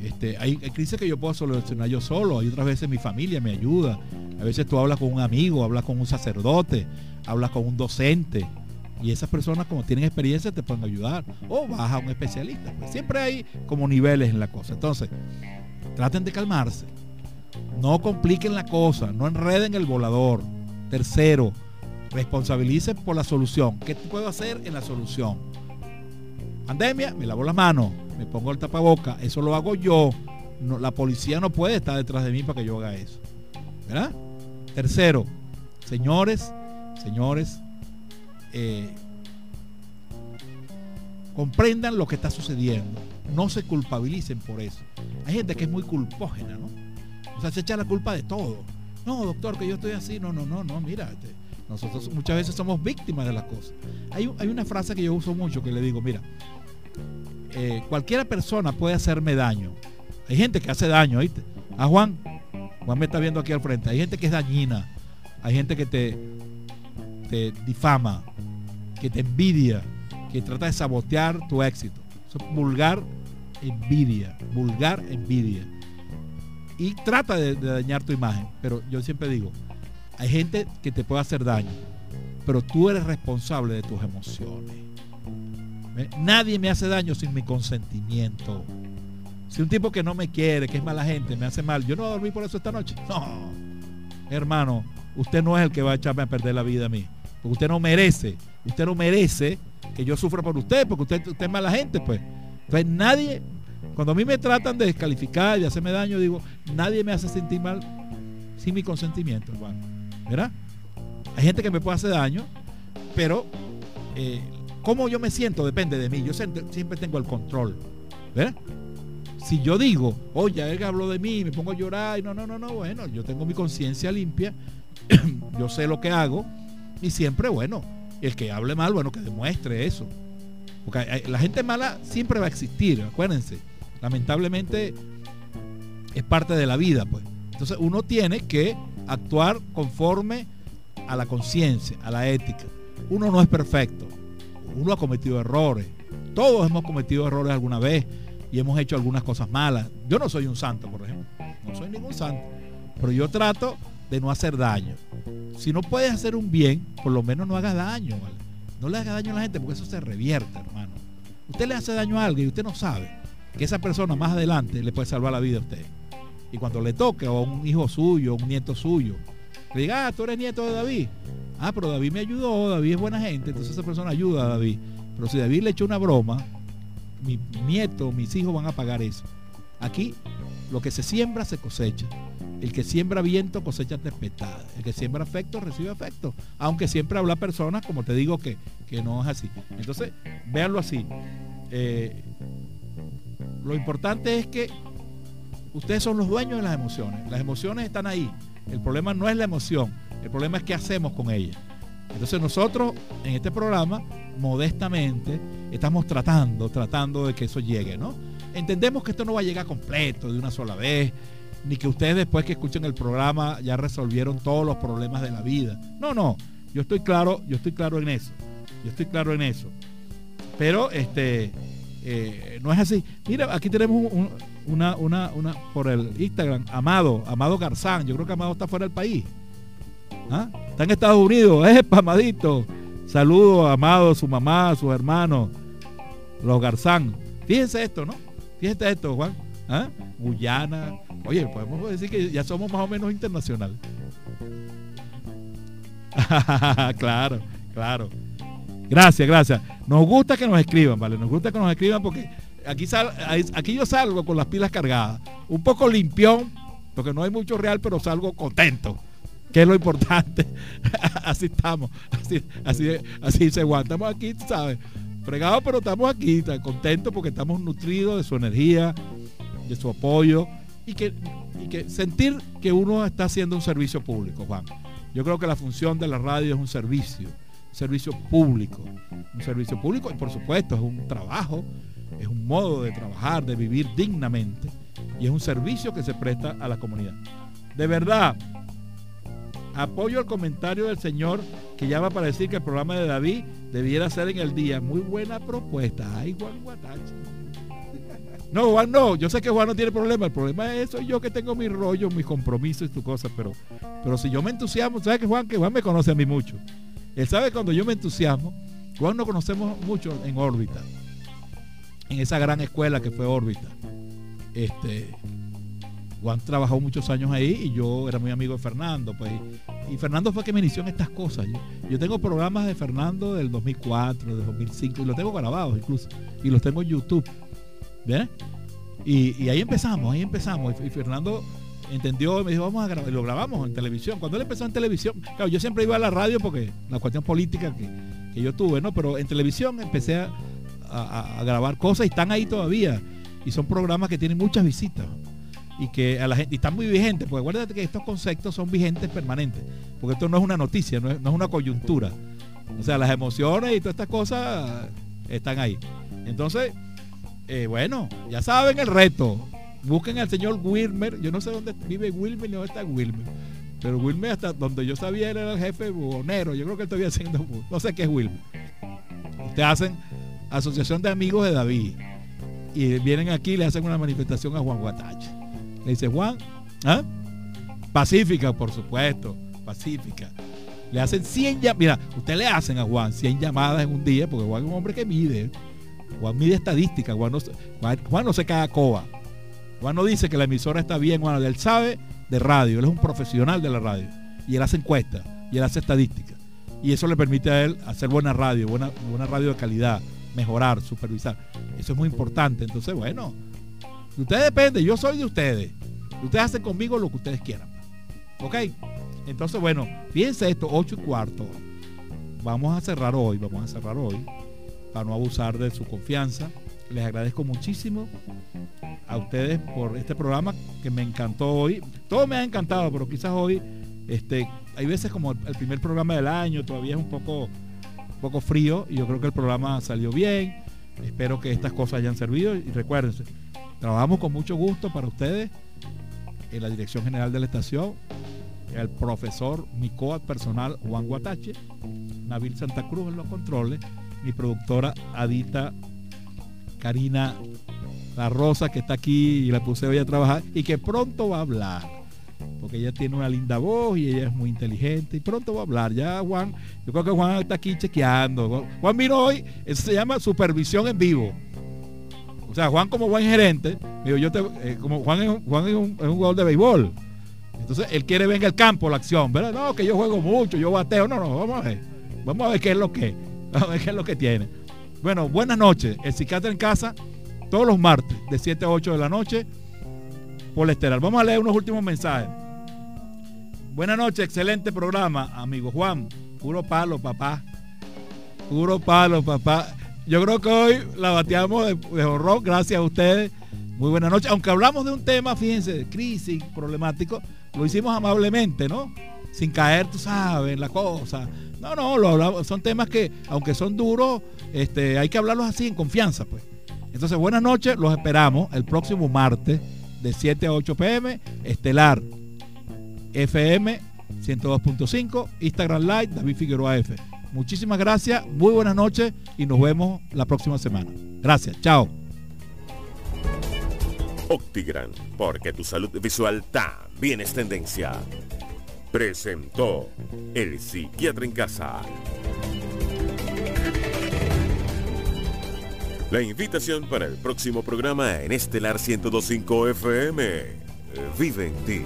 Este, hay, hay, crisis que yo puedo solucionar yo solo, hay otras veces mi familia me ayuda. A veces tú hablas con un amigo, hablas con un sacerdote, hablas con un docente. Y esas personas como tienen experiencia te pueden ayudar. O vas a un especialista. Pues siempre hay como niveles en la cosa. Entonces, traten de calmarse. No compliquen la cosa. No enreden el volador. Tercero, responsabilicen por la solución. ¿Qué puedo hacer en la solución? Pandemia, me lavo las manos me pongo el tapaboca, eso lo hago yo. La policía no puede estar detrás de mí para que yo haga eso. ¿Verdad? Tercero, señores, señores, eh, comprendan lo que está sucediendo. No se culpabilicen por eso. Hay gente que es muy culpógena, ¿no? O sea, se echa la culpa de todo. No, doctor, que yo estoy así. No, no, no, no, mira. Este, nosotros muchas veces somos víctimas de las cosas. Hay, una frase que yo uso mucho que le digo, mira, eh, cualquier persona puede hacerme daño. Hay gente que hace daño, ¿viste? A Juan, Juan me está viendo aquí al frente. Hay gente que es dañina. Hay gente que te, te difama, que te envidia, que trata de sabotear tu éxito. Eso es vulgar envidia, vulgar envidia. Y trata de, dañar tu imagen. Pero yo siempre digo, hay gente que te puede hacer daño, pero tú eres responsable de tus emociones. Nadie me hace daño sin mi consentimiento. Si un tipo que no me quiere, que es mala gente, me hace mal, yo no voy a dormir por eso esta noche. No, hermano, usted no es el que va a echarme a perder la vida a mí. Porque usted no merece, usted no merece que yo sufra por usted, porque usted, usted es mala gente, pues. Entonces nadie, cuando a mí me tratan de descalificar y de hacerme daño, digo, nadie me hace sentir mal sin mi consentimiento, hermano. ¿Verdad? Hay gente que me puede hacer daño, pero eh, cómo yo me siento depende de mí. Yo siempre tengo el control. ¿Verdad? Si yo digo, oye, él habló de mí, me pongo a llorar, y no, no, no, no, bueno, yo tengo mi conciencia limpia, yo sé lo que hago, y siempre, bueno, el que hable mal, bueno, que demuestre eso. Porque la gente mala siempre va a existir, acuérdense. Lamentablemente es parte de la vida, pues. Entonces uno tiene que actuar conforme a la conciencia, a la ética. Uno no es perfecto uno ha cometido errores. Todos hemos cometido errores alguna vez. y hemos hecho algunas cosas malas. Yo no soy un santo, por ejemplo. No soy ningún santo. Pero yo trato de no hacer daño. Si no puedes hacer un bien, por lo menos no hagas daño, ¿vale? No le haga daño a la gente porque eso se revierte, hermano. Usted le hace daño a alguien y usted no sabe que esa persona más adelante le puede salvar la vida a usted. Y cuando le toque a un hijo suyo, un nieto suyo, le diga, ah, tú eres nieto de David. Ah, pero David me ayudó, David es buena gente, entonces esa persona ayuda a David. Pero si David le echó una broma, mi nieto, mis hijos van a pagar eso. Aquí lo que se siembra se cosecha. El que siembra viento cosecha tempestad. El que siembra afecto recibe afecto. Aunque siempre habla personas, como te digo, que, que no es así. Entonces, véanlo así. Eh, lo importante es que ustedes son los dueños de las emociones. Las emociones están ahí. El problema no es la emoción. El problema es qué hacemos con ella. Entonces nosotros en este programa, modestamente, estamos tratando, tratando de que eso llegue, ¿no? Entendemos que esto no va a llegar completo de una sola vez, ni que ustedes después que escuchen el programa ya resolvieron todos los problemas de la vida. No, no, yo estoy claro, yo estoy claro en eso. Yo estoy claro en eso. Pero este eh, no es así. Mira, aquí tenemos una, una, una, por el Instagram, Amado, Amado Garzán. Yo creo que Amado está fuera del país. ¿Ah? Está en Estados Unidos, es pamadito. Saludos Amado, su mamá, sus hermanos, los Garzán. Fíjense esto, ¿no? Fíjense esto, Juan. ¿Ah? Guyana. Oye, podemos decir que ya somos más o menos internacionales. claro, claro. Gracias, gracias. Nos gusta que nos escriban, ¿vale? Nos gusta que nos escriban porque aquí, sal, aquí yo salgo con las pilas cargadas. Un poco limpión, porque no hay mucho real, pero salgo contento que es lo importante. así estamos, así, así, así se aguantamos aquí, ¿sabes? Fregados, pero estamos aquí, contentos porque estamos nutridos de su energía, de su apoyo y que, y que sentir que uno está haciendo un servicio público, Juan. Yo creo que la función de la radio es un servicio, un servicio público, un servicio público y por supuesto es un trabajo, es un modo de trabajar, de vivir dignamente y es un servicio que se presta a la comunidad. De verdad, Apoyo el comentario del señor que llama para decir que el programa de David debiera ser en el día. Muy buena propuesta. Ay, Juan Guatache. No, Juan no. Yo sé que Juan no tiene problema. El problema es eso. Yo que tengo mi rollo, mis compromisos y tu cosa. Pero, pero si yo me entusiasmo, ¿sabes que Juan? Que Juan me conoce a mí mucho. Él sabe cuando yo me entusiasmo. Juan nos conocemos mucho en órbita. En esa gran escuela que fue órbita. Este, Juan trabajó muchos años ahí y yo era muy amigo de Fernando. Pues, y Fernando fue que me inició en estas cosas. Yo, tengo programas de Fernando del 2004, del 2005, y los tengo grabados incluso. Y los tengo en YouTube. ¿Ves? Y, ahí empezamos, ahí empezamos. Y, Fernando entendió, me dijo, vamos a grabar. Y lo grabamos en televisión. Cuando él empezó en televisión, claro, yo siempre iba a la radio porque la cuestión política que, yo tuve, ¿no? Pero en televisión empecé a grabar cosas y están ahí todavía. Y son programas que tienen muchas visitas y que a la gente y están muy vigentes, porque acuérdate que estos conceptos son vigentes permanentes, porque esto no es una noticia, no es, una coyuntura. O sea, las emociones y todas estas cosas están ahí. Entonces, eh, bueno, ya saben el reto. Busquen al señor Wilmer. Yo no sé dónde vive Wilmer ni dónde está Wilmer. Pero Wilmer hasta donde yo sabía era el jefe buhonero. Yo creo que él todavía haciendo... No sé qué es Wilmer. Ustedes hacen asociación de amigos de David. Y vienen aquí y le hacen una manifestación a Juan Guatache. Dice, Juan, ¿ah? Pacífica, por supuesto, pacífica. Le hacen 100 llamadas. Mira, usted le hacen a Juan 100 llamadas en un día, porque Juan es un hombre que mide. Juan mide estadística. Juan no, Juan, no se cae a coba. Juan no dice que la emisora está bien, Juan, él sabe de radio. Él es un profesional de la radio. Y él hace encuestas. Y él hace estadística. Y eso le permite a él hacer buena radio, buena, buena radio de calidad, mejorar, supervisar. Eso es muy importante. Entonces, bueno, ustedes depende, yo soy de ustedes. Ustedes hacen conmigo lo que ustedes quieran. ¿Ok? Entonces, bueno, fíjense esto, 8 y cuarto. Vamos a cerrar hoy, vamos a cerrar hoy, para no abusar de su confianza. Les agradezco muchísimo a ustedes por este programa que me encantó hoy. Todo me ha encantado, pero quizás hoy, este, hay veces como el primer programa del año, todavía es un poco, un poco frío y yo creo que el programa salió bien. Espero que estas cosas hayan servido y recuérdense, Trabajamos con mucho gusto para ustedes en la dirección general de la estación, el profesor, mi coad personal Juan Guatache, Nabil Santa Cruz en los controles, mi productora Adita Karina la Rosa que está aquí y la puse hoy a trabajar y que pronto va a hablar. Porque ella tiene una linda voz y ella es muy inteligente y pronto va a hablar. Ya Juan, yo creo que Juan está aquí chequeando. Juan vino hoy, eso se llama supervisión en vivo. O sea, Juan como buen gerente, digo, yo te, eh, como Juan, es un, Juan es un, jugador de béisbol. Entonces él quiere ver en el campo la acción, ¿verdad? No, que yo juego mucho, yo bateo. No, no, vamos a ver. Vamos a ver qué es lo que. Vamos a ver qué es lo que tiene. Bueno, buenas noches. El psiquiatra en casa, todos los martes, de 7 a 8 de la noche, por la. Vamos a leer unos últimos mensajes. Buenas noches, excelente programa, amigo Juan. Puro palo, papá. Puro palo, papá. Yo creo que hoy la bateamos de, de horror, gracias a ustedes. Muy buenas noches. Aunque hablamos de un tema, fíjense, crisis, problemático, lo hicimos amablemente, ¿no? Sin caer, tú sabes, la cosa. No, no, lo hablamos, son temas que, aunque son duros, este, hay que hablarlos así en confianza, pues. Entonces, buenas noches, los esperamos el próximo martes de 7 a 8 pm, Estelar FM 102.5, Instagram Live, David Figueroa F. Muchísimas gracias, muy buenas noches y nos vemos la próxima semana. Gracias, chao. Octigran, porque tu salud visual también es tendencia. Presentó El Psiquiatra en Casa. La invitación para el próximo programa en Estelar 1025 FM. Vive en ti.